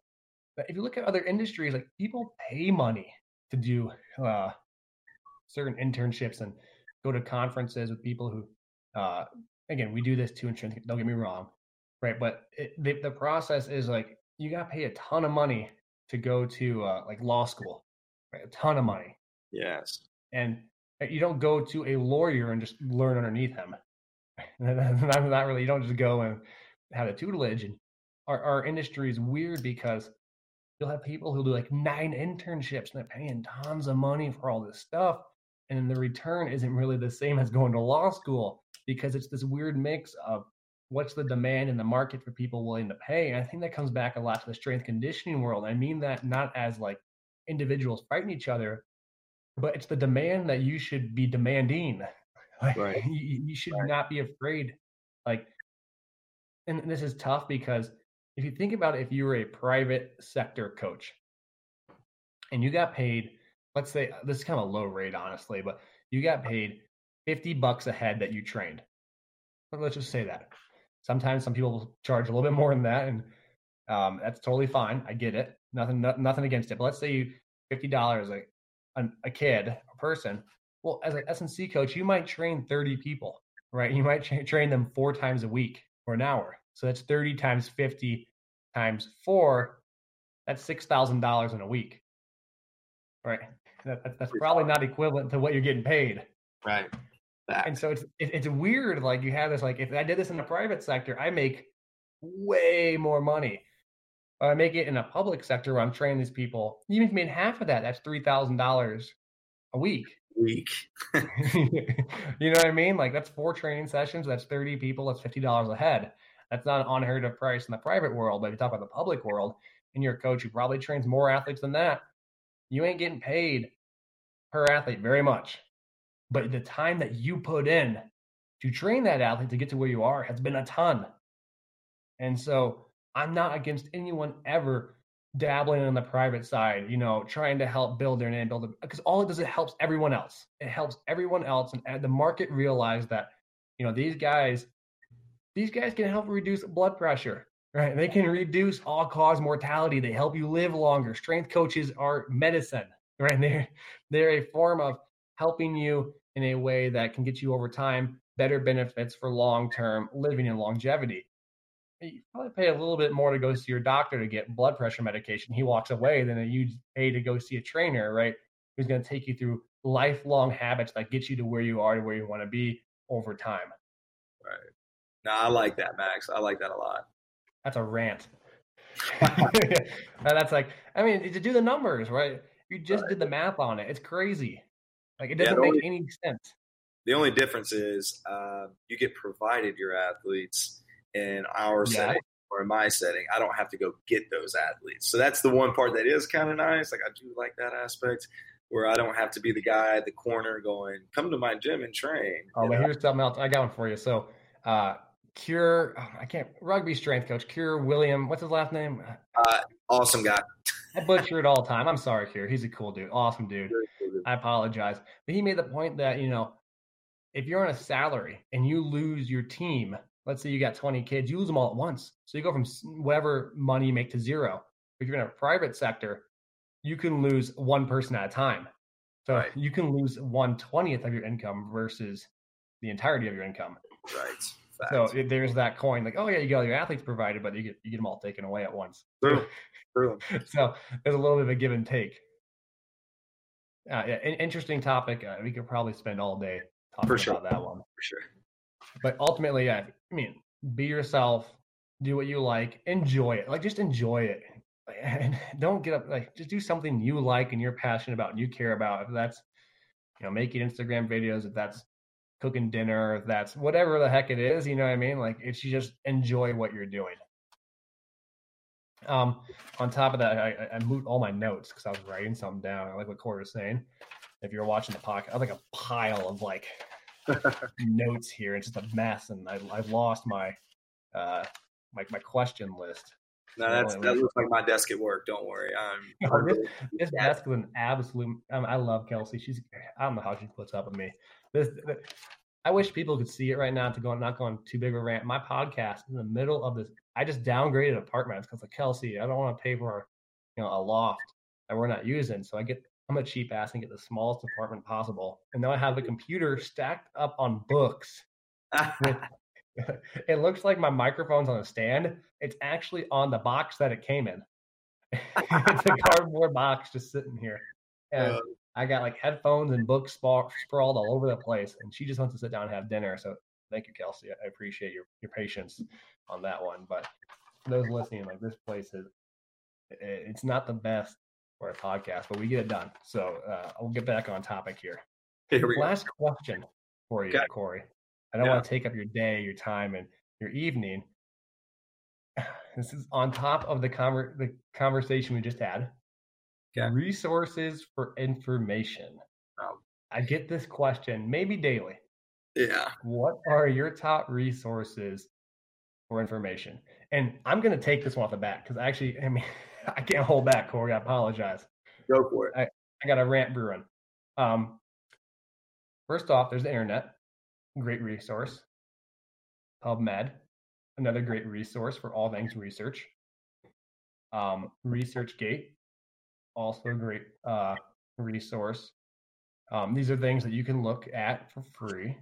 But if you look at other industries, like people pay money to do uh, certain internships and go to conferences with people who, uh, again, we do this too. Insurance, don't get me wrong, right? But it, the, the process is like you got to pay a ton of money to go to uh, like law school, right? A ton of money. Yes. And uh, you don't go to a lawyer and just learn underneath him. not, not really. You don't just go and have a tutelage. And our, our industry is weird because you'll have people who do like nine internships and they're paying tons of money for all this stuff. And the return isn't really the same as going to law school because it's this weird mix of what's the demand in the market for people willing to pay? And I think that comes back a lot to the strength conditioning world. I mean that not as like individuals fighting each other, but it's the demand that you should be demanding. Like, right. you, you should right. not be afraid. Like, and this is tough because if you think about it, if you were a private sector coach and you got paid, let's say uh, this is kind of a low rate, honestly, but you got paid 50 bucks a head that you trained. But Let's just say that. Sometimes some people charge a little bit more than that, and um, that's totally fine. I get it. Nothing, no, nothing against it. But let's say you fifty dollars a, a kid, a person. Well, as an S&C coach, you might train thirty people, right? You might tra- train them four times a week for an hour. So that's thirty times fifty times four. That's six thousand dollars in a week, right? That, that's probably not equivalent to what you're getting paid. Right. And so it's it, it's weird. Like you have this like if I did this in the private sector, I make way more money. But I make it in a public sector where I'm training these people. You even if you made half of that, that's three thousand dollars a week. Week. you know what I mean? Like that's four training sessions. That's thirty people. That's fifty dollars a head. That's not an unheard of price in the private world. But if you talk about the public world, and you're a coach who probably trains more athletes than that, you ain't getting paid per athlete very much. But the time that you put in to train that athlete to get to where you are has been a ton. And so I'm not against anyone ever dabbling in the private side, you know, trying to help build their name, build it because all it does it helps everyone else. It helps everyone else, and the market realize that, you know, these guys, these guys can help reduce blood pressure, right? They can reduce all cause mortality. They help you live longer. Strength coaches are medicine, right? They're they're a form of helping you in a way that can get you over time better benefits for long term living and longevity. Eh, you probably pay a little bit more to go see your doctor to get blood pressure medication. He walks away than you pay to go see a trainer, right? Who's going to take you through lifelong habits that get you to where you are to where you want to be over time. Right. No, I like that, Max. I like that a lot. That's a rant. That's like, I mean, to do the numbers, right? You just right. did the math on it. It's crazy. Like it doesn't yeah, make only, any sense. The only difference is uh, you get provided your athletes in our yeah. setting or in my setting. I don't have to go get those athletes. So that's the one part that is kind of nice. Like I do like that aspect where I don't have to be the guy at the corner going, "Come to my gym and train." Oh, but here's something else. I got one for you. So, uh, Keir, oh, I can't rugby strength coach Keir William. What's his last name? Uh, awesome guy. I butcher it all the time. I'm sorry, Keir. He's a cool dude. Awesome dude. I apologize. But he made the point that, you know, if you're on a salary and you lose your team, let's say you got 20 kids, you lose them all at once. So you go from whatever money you make to zero. If you're in a private sector, you can lose one person at a time. So right. you can lose one twentieth of your income versus the entirety of your income. Right. Fact. So there's that coin, like, oh yeah, you got your athletes provided, but you get you get them all taken away at once. True. True. so there's a little bit of a give and take. Uh, yeah, interesting topic. Uh, we could probably spend all day talking For sure. about that one. For sure. But ultimately, yeah, I mean, be yourself, do what you like, enjoy it. Like, just enjoy it. And don't get up, like, just do something you like and you're passionate about and you care about. If that's, you know, making Instagram videos, if that's cooking dinner, if that's whatever the heck it is, you know what I mean? Like, it's you just enjoy what you're doing. Um, on top of that, I, I moved all my notes because I was writing something down. I like what Cory was saying. If you're watching the podcast, I have like a pile of like notes here. It's just a mess, and I, I've lost my uh my my question list. No, that's that looks like my desk at work. Don't worry. I'm, oh, this, this desk is an absolute. Um, I love Kelsey. She's. I don't know how she puts up with me. This. I wish people could see it right now. To go not going too big of a rant. My podcast in the middle of this. I just downgraded apartments because like Kelsey. I don't want to pay for, you know, a loft that we're not using. So I get. I'm a cheap ass and get the smallest apartment possible. And now I have a computer stacked up on books with it looks like my microphone's on a stand. It's actually on the box that it came in. it's a cardboard box just sitting here. And uh, I got like headphones and books sprawled all over the place. And she just wants to sit down and have dinner. So thank you, Kelsey. I appreciate your, your patience on that one. But for those listening, like this place is, it's not the best for a podcast, but we get it done. So uh, I'll get back on topic here. here Last go. question for you, okay. Cory. I don't yeah. want to take up your day, your time, and your evening. This is on top of the conver- the conversation we just had. Okay. Resources for information. Oh. I get this question maybe daily. Yeah. What are your top resources for information? And I'm going to take this one off the bat because actually, I mean, I can't hold back, Cory. I apologize. Go for it. I, I got a rant brewing. Um, first off, there's the internet great resource. PubMed, another great resource for all things research. Um, ResearchGate, also a great uh, resource. Um, these are things that you can look at for free.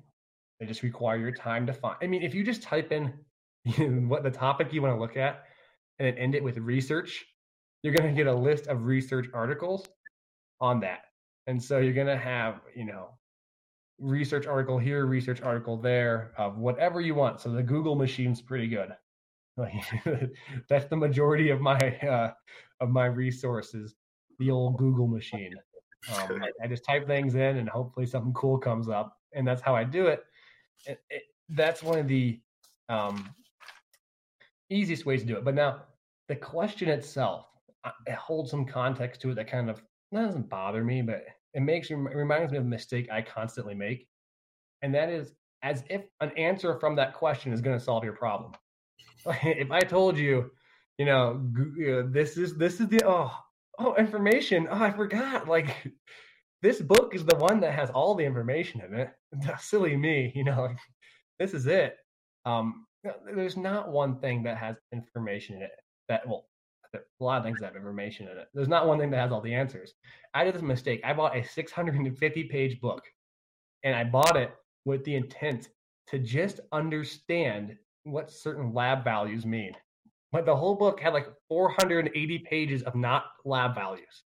They just require your time to find. I mean, if you just type in what the topic you want to look at and then end it with research, you're going to get a list of research articles on that. And so you're going to have, you know, research article here, research article there, of whatever you want. So the Google machine's pretty good. that's the majority of my uh, of my resources. The old Google machine. Um, I just type things in, and hopefully something cool comes up, and that's how I do it. it, it that's one of the um, easiest ways to do it. But now the question itself, it holds some context to it that kind of doesn't bother me, but it makes it reminds me of a mistake I constantly make, and that is as if an answer from that question is going to solve your problem. if I told you, you know, this is this is the oh oh information oh I forgot like this book is the one that has all the information in it. Silly me, you know, like, this is it. Um, there's not one thing that has information in it that well a lot of things that have information in it. There's not one thing that has all the answers. I did this mistake. I bought a 650 page book and I bought it with the intent to just understand what certain lab values mean. But the whole book had like 480 pages of not lab values.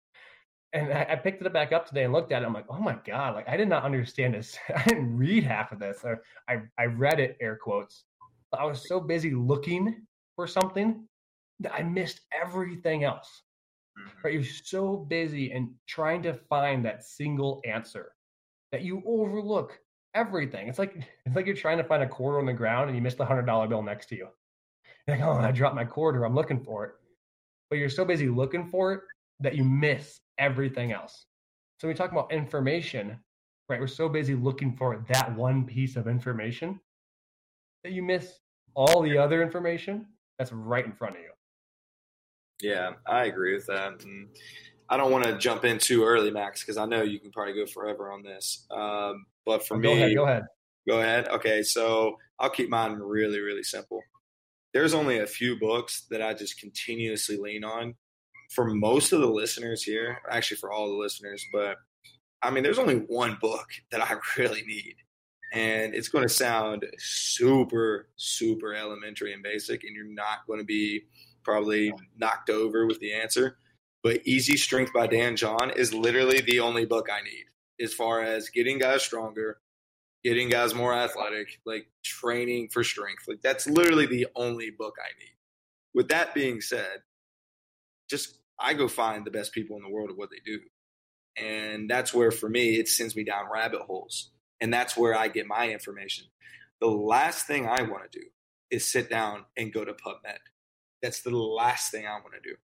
And I, I picked it back up today and looked at it. I'm like, oh my God, like I did not understand this. I didn't read half of this. I, I read it, air quotes. But I was so busy looking for something that I missed everything else. Mm-hmm. Right? You're so busy and trying to find that single answer that you overlook everything. It's like it's like you're trying to find a quarter on the ground and you missed the hundred dollar bill next to you. You're like, oh, I dropped my quarter. I'm looking for it, but you're so busy looking for it that you miss everything else. So we talk about information, right? We're so busy looking for that one piece of information that you miss all the other information that's right in front of you. Yeah, I agree with that. And I don't want to jump in too early, Max, because I know you can probably go forever on this. Um, but for oh, me, go ahead, go ahead. Go ahead. Okay, so I'll keep mine really, really simple. There's only a few books that I just continuously lean on. For most of the listeners here, actually for all the listeners, but I mean, there's only one book that I really need. And it's going to sound super, super elementary and basic, and you're not going to be probably knocked over with the answer. But Easy Strength by Dan John is literally the only book I need as far as getting guys stronger, getting guys more athletic, like training for strength. Like that's literally the only book I need. With that being said, just I go find the best people in the world at what they do. And that's where for me it sends me down rabbit holes. And that's where I get my information. The last thing I want to do is sit down and go to PubMed That's the last thing I want to do.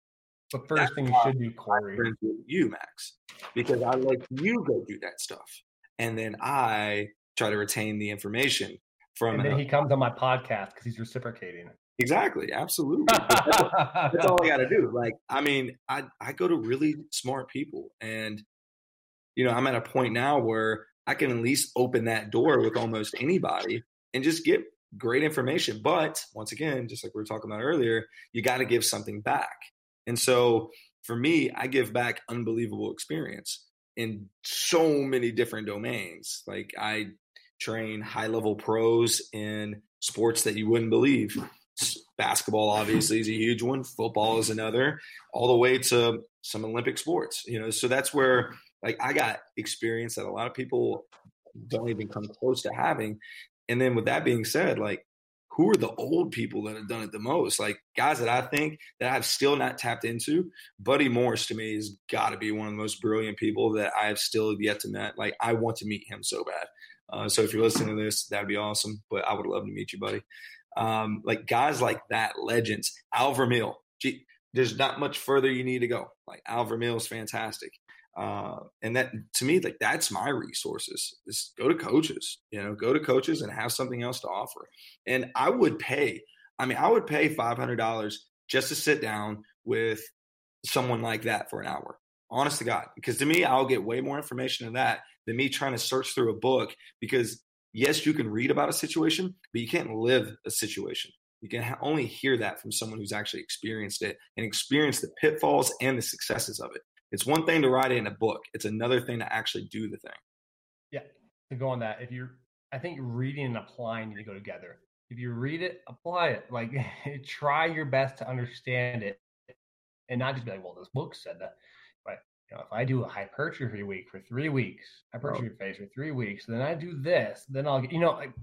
The first That's thing you should do, Cory. you, Max, because I let you go do that stuff, and then I try to retain the information from. And then an- he comes on my podcast because he's reciprocating. exactly, absolutely. That's, that's all I got to do. Like, I mean, I I go to really smart people, and you know, I'm at a point now where I can at least open that door with almost anybody and just get great information. But once again, just like we were talking about earlier, you got to give something back. And so for me, I give back unbelievable experience in so many different domains. Like I train high level pros in sports that you wouldn't believe. Basketball obviously is a huge one. Football is another, all the way to some Olympic sports. You know, so that's where like I got experience that a lot of people don't even come close to having. And then with that being said, like who are the old people that have done it the most? Like guys that I think that I've still not tapped into. Buddy Morris to me has got to be one of the most brilliant people that I've still yet to meet. Like I want to meet him so bad. Uh, so if you're listening to this, that'd be awesome. But I would love to meet you, buddy. Um, like guys like that, legends. Al Vermeil. Gee, there's not much further you need to go. Like Al Vermeil is fantastic. Uh, and that to me, like that's my resources. Is go to coaches, you know, go to coaches and have something else to offer. And I would pay. I mean, I would pay five hundred dollars just to sit down with someone like that for an hour. Honest to God, because to me, I'll get way more information than that than me trying to search through a book. Because yes, you can read about a situation, but you can't live a situation. You can only hear that from someone who's actually experienced it and experienced the pitfalls and the successes of it. It's one thing to write it in a book. It's another thing to actually do the thing. Yeah, to go on that, if you're, I think reading and applying need to go together. If you read it, apply it. Like, try your best to understand it, and not just be like, "Well, this book said that." You know, if I do a hypertrophy week for three weeks, hypertrophy phase for three weeks, then I do this, then I'll get, you know, like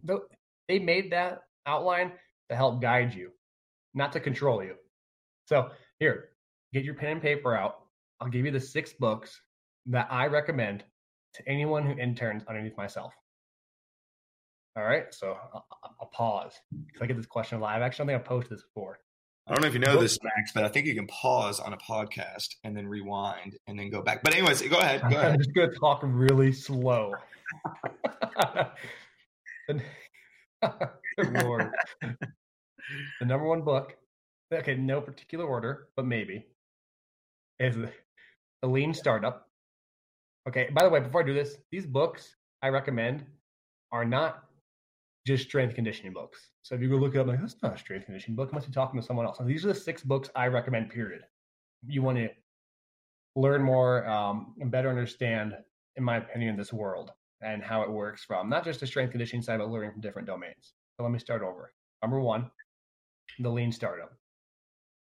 they made that outline to help guide you, not to control you. So here, get your pen and paper out. I'll give you the six books that I recommend to anyone who interns underneath myself. All right, so I'll, I'll pause because I get this question live. Actually, I think I've posted this before. I don't know if you know this, Max, but I think you can pause on a podcast and then rewind and then go back. But anyways, go ahead. Go I'm just going to talk really slow. The- Lord. The number one book, okay, no particular order, but maybe, is The Lean Startup. Okay, by the way, before I do this, these books I recommend are not just strength conditioning books. So if you go look it up, like, that's not a strength conditioning book, I must be talking to someone else. And these are the six books I recommend, period. You want to learn more um, and better understand, in my opinion, this world and how it works from not just the strength conditioning side, but learning from different domains. So let me start over. Number one, The Lean Startup.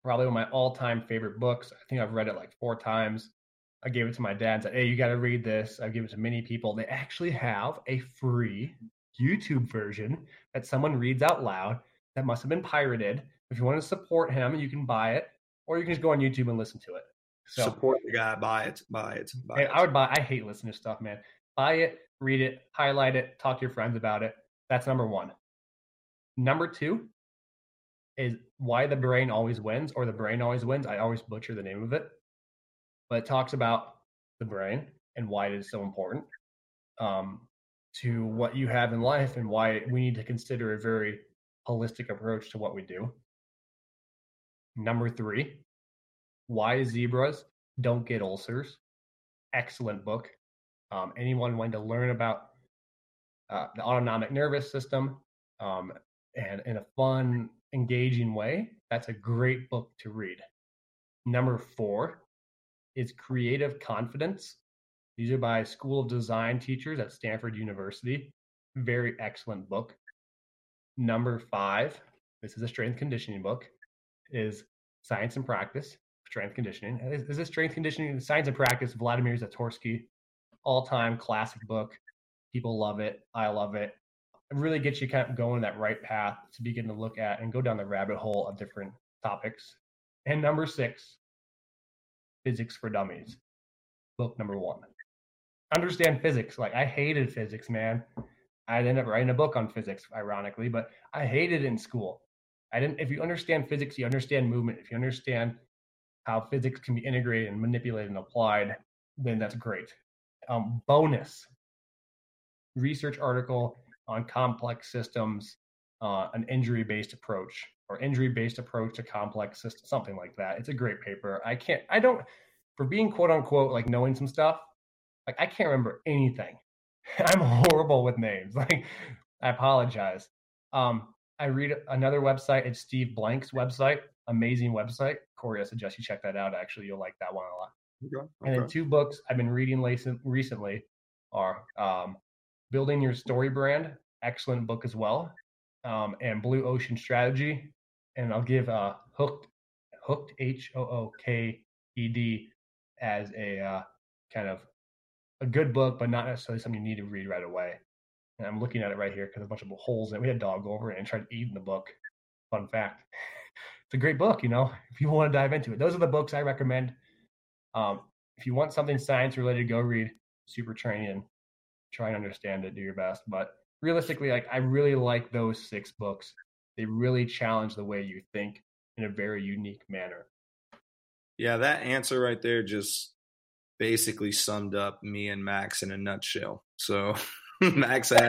Probably one of my all-time favorite books. I think I've read it like four times. I gave it to my dad. And said, "Hey, you got to read this." I've given it to many people. They actually have a free YouTube version that someone reads out loud. That must have been pirated. If you want to support him, you can buy it, or you can just go on YouTube and listen to it. So Support the guy. Buy it. Buy it. Buy it. I would buy. I hate listening to stuff, man. Buy it, read it, highlight it, talk to your friends about it. That's number one. Number two is why the brain always wins, or the brain always wins. I always butcher the name of it, but it talks about the brain and why it is so important um, to what you have in life and why we need to consider a very holistic approach to what we do. Number three, why zebras don't get ulcers. Excellent book. Um, anyone wanting to learn about uh, the autonomic nervous system um, and in a fun, engaging way, that's a great book to read. Number four is Creative Confidence. These are by School of Design teachers at Stanford University. Very excellent book. Number five, this is a strength conditioning book, is Science and Practice, Strength Conditioning. Is, is this Strength Conditioning? Science and Practice, Vladimir Zatsiorsky, all time classic book. People love it. I love it. It really gets you kind of going that right path to begin to look at and go down the rabbit hole of different topics. And number six, Physics for Dummies, book number one. Understand physics. Like, I hated physics, man. I ended up writing a book on physics, ironically, but I hated it in school. I didn't. If you understand physics, you understand movement. If you understand how physics can be integrated and manipulated and applied, then that's great. Um, bonus research article on complex systems, uh, an injury based approach or injury based approach to complex systems, something like that. It's a great paper. I can't, I don't, for being quote unquote like knowing some stuff, like I can't remember anything. I'm horrible with names. Like I apologize. Um, I read another website. It's Steve Blank's website. Amazing website. Cory, I suggest you check that out. Actually, you'll like that one a lot. Okay. And then two books I've been reading recently are um, Building Your Story Brand, excellent book as well, um, and Blue Ocean Strategy. And I'll give uh, Hooked, Hooked H O O K E D as a uh, kind of a good book, but not necessarily something you need to read right away. And I'm looking at it right here because a bunch of holes in it. We had dog over and tried eating the book. Fun fact. It's a great book, you know, if you want to dive into it. Those are the books I recommend. Um, if you want something science related, go read Super Training. Try and understand it, do your best. But realistically, like I really like those six books. They really challenge the way you think in a very unique manner. Yeah, that answer right there just basically summed up me and Max in a nutshell. So Max has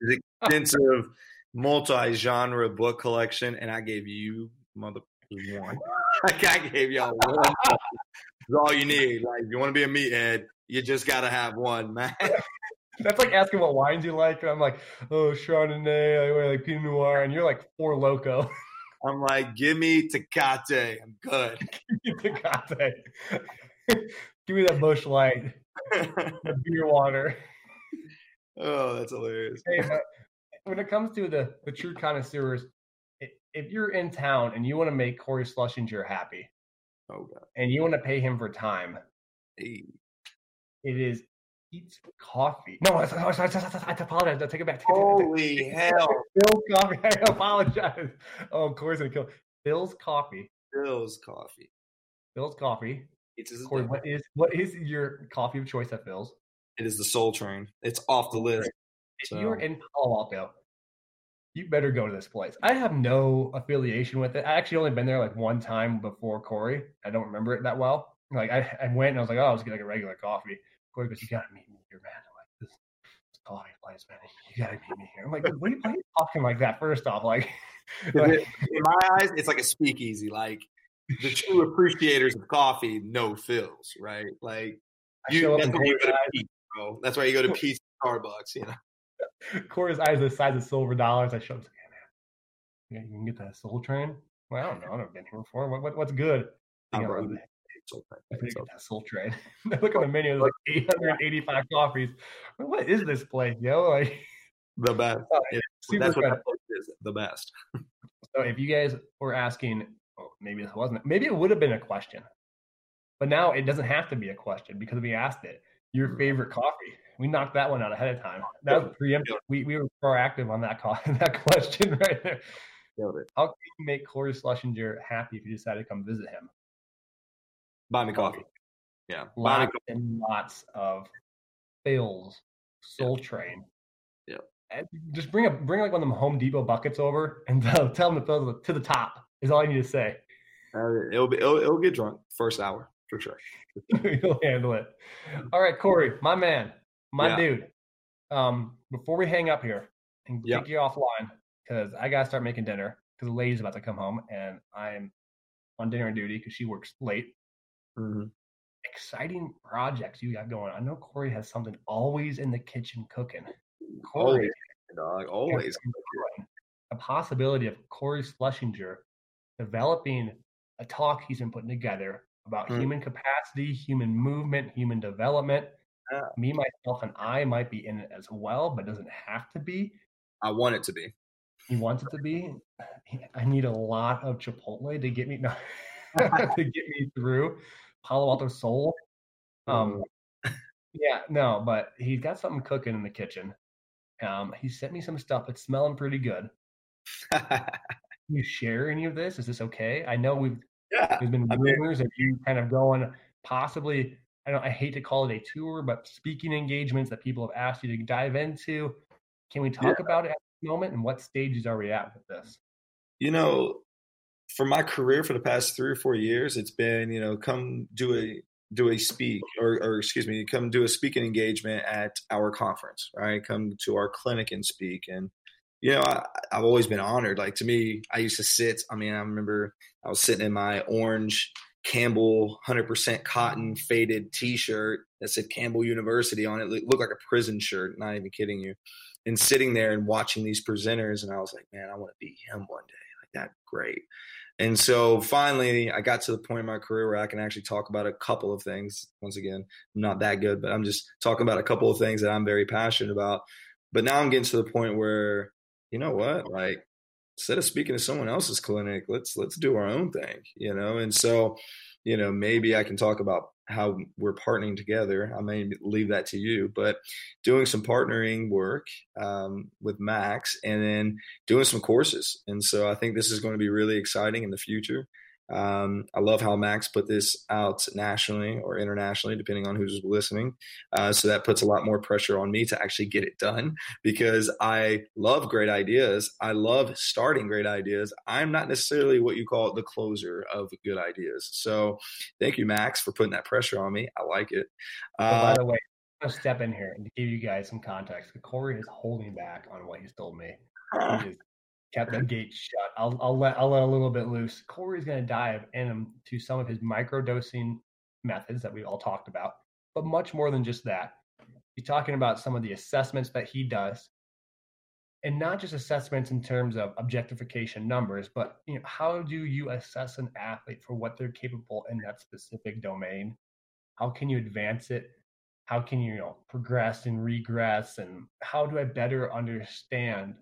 an extensive multi-genre book collection, and I gave you mother one. like I gave y'all one. That's all you need. Like if you want to be a meathead, you just gotta have one, man. That's like asking what wines you like, and I'm like, oh Chardonnay, I like Pinot Noir, and you're like Four Loko. I'm like, give me Tecate. I'm good. Tecate. Give me that Busch Light. the beer water. Oh, that's hilarious. Hey, when it comes to the the true connoisseurs, if you're in town and you want to make Cory Schlesinger happy, oh God. and you want to pay him for time, hey. it is eats coffee. No, I, I, I, I apologize. I take it back. Take Holy it, hell! Philz coffee. I apologize. Oh, Cory's gonna kill Bill's coffee. Bill's coffee. Bill's coffee. It's Cory, what is what is your coffee of choice at Philz? It is the Soul Train. It's off the list. If so. you're in Palo Alto, you better go to this place. I have no affiliation with it. I actually only been there like one time before Cory. I don't remember it that well. Like I, I went and I was like, oh, I was getting like a regular coffee. Cory goes, you gotta meet me here, man. I'm like this, this coffee place, man. You gotta meet me here. I'm like, what are you, why are you talking like that? First off, like, like in my eyes, it's like a speakeasy. Like the true appreciators of coffee know Philz, right? Like you, that's where you go to Pete, bro. That's why you go to Peet's Starbucks, you know. Cory's eyes the size of silver dollars. I showed him, hey, man, you can get that soul train. Well, I don't know. I've never been here before. What, what what's good? I got soul train. That soul train. Look at the menu. There's like 885 coffees. What is this place, yo? Like the best. Uh, yeah, that's what that place is. The best. so if you guys were asking, oh, maybe this wasn't. Maybe it would have been a question, but now it doesn't have to be a question because we asked it. Your mm. favorite coffee? we knocked that one out ahead of time. That was preemptive. We we were proactive on that call, that question right there. How can you make Cory Schlesinger happy if you decide to come visit him? Buy me coffee. Yeah, lots coffee. and lots of Philz Soul yeah. Train. Yeah, and just bring a bring like one of them Home Depot buckets over and tell, tell them to fill to the top. Is all I need to say. Uh, it'll be it'll, it'll get drunk first hour for sure. You'll handle it. All right, Cory, my man my yeah. dude. Um, before we hang up here and yep. take you offline, because I gotta start making dinner because the lady's about to come home and I'm on dinner duty because she works late. Mm-hmm. Exciting projects you got going. I know Cory has something always in the kitchen cooking. Cory, always, dog, always. A possibility of Cory Schlesinger developing a talk he's been putting together about mm-hmm. human capacity, human movement, human development, yeah. Me, myself, and I might be in it as well, but doesn't have to be. I want it to be. He wants it to be. I need a lot of Chipotle to get me no, to get me through Palo Alto Soul. Um, yeah, no, but he's got something cooking in the kitchen. Um, he sent me some stuff. It's smelling pretty good. Can you share any of this? Is this okay? I know we've yeah, there's been rumors of you kind of going possibly I don't I hate to call it a tour, but speaking engagements that people have asked you to dive into. Can we talk yeah. about it at the moment and what stages are we at with this? You know, for my career for the past three or four years, it's been you know come do a do a speak or, or excuse me come do a speaking engagement at our conference right come to our clinic and speak and you know I, i've always been honored like to me i used to sit i mean i remember i was sitting in my orange campbell 100% cotton faded t-shirt that said campbell university on it. it looked like a prison shirt not even kidding you and sitting there and watching these presenters and i was like man i want to be him one day like that great and so finally, I got to the point in my career where I can actually talk about a couple of things. Once again, I'm not that good, but I'm just talking about a couple of things that I'm very passionate about. But now I'm getting to the point where, you know what, like instead of speaking to someone else's clinic, let's let's do our own thing, you know. And so, you know, maybe I can talk about how we're partnering together. I may leave that to you, but doing some partnering work um, with Max and then doing some courses. And so I think this is going to be really exciting in the future. Um, I love how Max put this out nationally or internationally, depending on who's listening. Uh, so that puts a lot more pressure on me to actually get it done because I love great ideas. I love starting great ideas. I'm not necessarily what you call the closer of good ideas. So thank you, Max, for putting that pressure on me. I like it. Uh, oh, by the way, I'm gonna step in here and to give you guys some context. Cory is holding back on what he's told me. He is kept the gate shut. I'll, I'll let I'll let a little bit loose. Cory's going to dive into some of his microdosing methods that we've all talked about, but much more than just that. He's talking about some of the assessments that he does, and not just assessments in terms of objectification numbers, but you know how do you assess an athlete for what they're capable in that specific domain? How can you advance it? How can you, you know progress and regress? And how do I better understand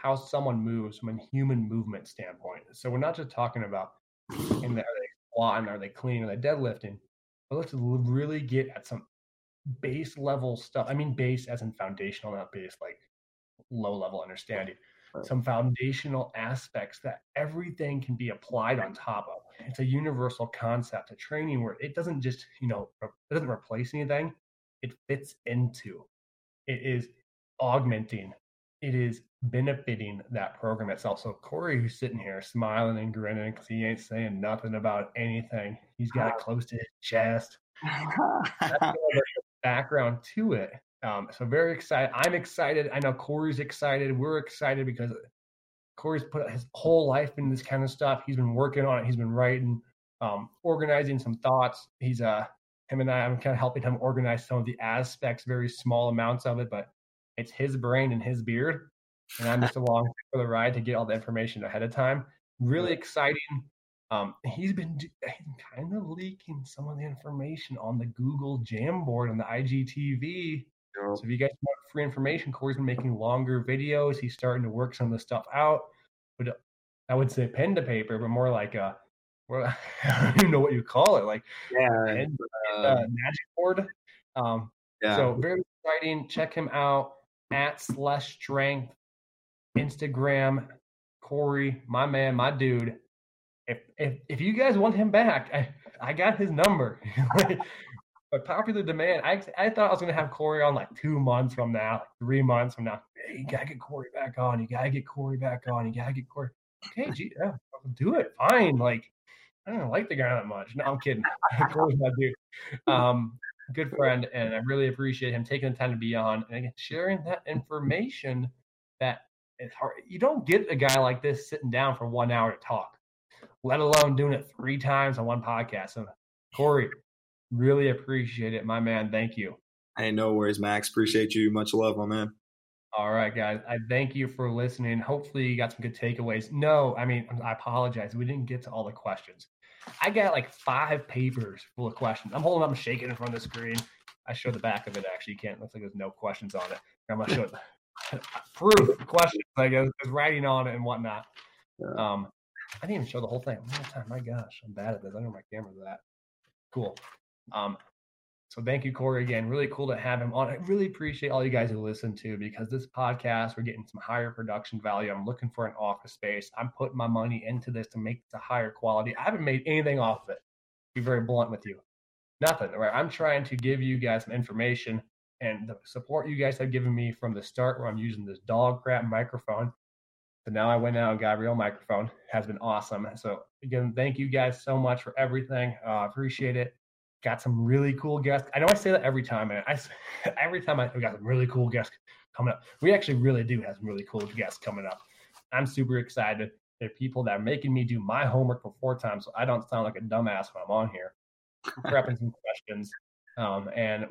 how someone moves from a human movement standpoint. So we're not just talking about in the, are they squatting, are they clean, are they deadlifting, but let's really get at some base level stuff. I mean, base as in foundational, not base like low level understanding. Some foundational aspects that everything can be applied on top of. It's a universal concept, a training where it doesn't just, you know, it doesn't replace anything. It fits into. It is augmenting it is benefiting that program itself. So Cory, who's sitting here smiling and grinning because he ain't saying nothing about anything. He's got it close to his chest. That's background to it. Um, so very excited. I'm excited. I know Cory's excited. We're excited because Cory's put his whole life in this kind of stuff. He's been working on it. He's been writing, um, organizing some thoughts. He's uh him and I. I'm kind of helping him organize some of the aspects, very small amounts of it, but it's his brain and his beard, and I'm just along for the ride to get all the information ahead of time. Really exciting. Um, he's been kind of leaking some of the information on the Google Jamboard and the IGTV. So if you guys want free information, Cory's been making longer videos. He's starting to work some of the stuff out. But I would say pen to paper, but more like a well, I don't even know what you call it, like yeah, pen, uh, uh, magic board. Um, yeah. So very exciting. Check him out at slash strength, Instagram, Cory, my man, my dude. If if if you guys want him back, I, I got his number. but popular demand, I I thought I was gonna have Cory on like two months from now, like three months from now. Hey, you gotta get Cory back on. You gotta get Cory back on. You gotta get Cory. Okay, gee, yeah, do it. Fine. Like I don't like the guy that much. No, I'm kidding. Cory's my dude. Um, good friend, and I really appreciate him taking the time to be on and sharing that information that it's hard. You don't get a guy like this sitting down for one hour to talk, let alone doing it three times on one podcast. So, Cory, really appreciate it, my man. Thank you. Hey, no worries, Max. Appreciate you. Much love, my man. All right, guys. I thank you for listening. Hopefully, you got some good takeaways. No, I mean, I apologize. We didn't get to all the questions. I got like five papers full of questions. I'm holding up, I'm shaking in front of the screen. I show the back of it actually. You can't, looks like there's no questions on it. I'm gonna show it. Proof questions, I guess, there's writing on it and whatnot. Um, I didn't even show the whole thing. One time. My gosh, I'm bad at this. I don't know my camera that. Cool. Um, so thank you, Cory, again. Really cool to have him on. I really appreciate all you guys who listen to because this podcast, we're getting some higher production value. I'm looking for an office space. I'm putting my money into this to make it a higher quality. I haven't made anything off of it. Be very blunt with you. Nothing. Right. I'm trying to give you guys some information and the support you guys have given me from the start where I'm using this dog crap microphone. So now I went out and got a real microphone. Has been awesome. So again, thank you guys so much for everything. Uh, appreciate it. Got some really cool guests. I know I say that every time, and I every time I we got some really cool guests coming up. We actually really do have some really cool guests coming up. I'm super excited. They're people that are making me do my homework before time, so I don't sound like a dumbass when I'm on here, prepping some questions, um, and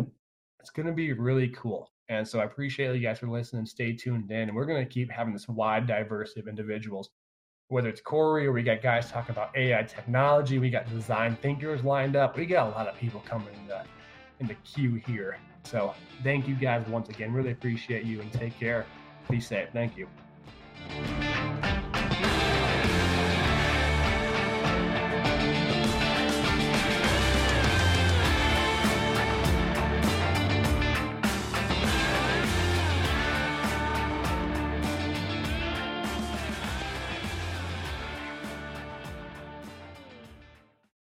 it's going to be really cool. And so I appreciate you guys for listening. Stay tuned in. And we're going to keep having this wide diversity of individuals, whether it's Cory or we got guys talking about AI technology. We got design thinkers lined up. We got a lot of people coming in the, in the queue here. So thank you guys once again. Really appreciate you and take care. Be safe. Thank you.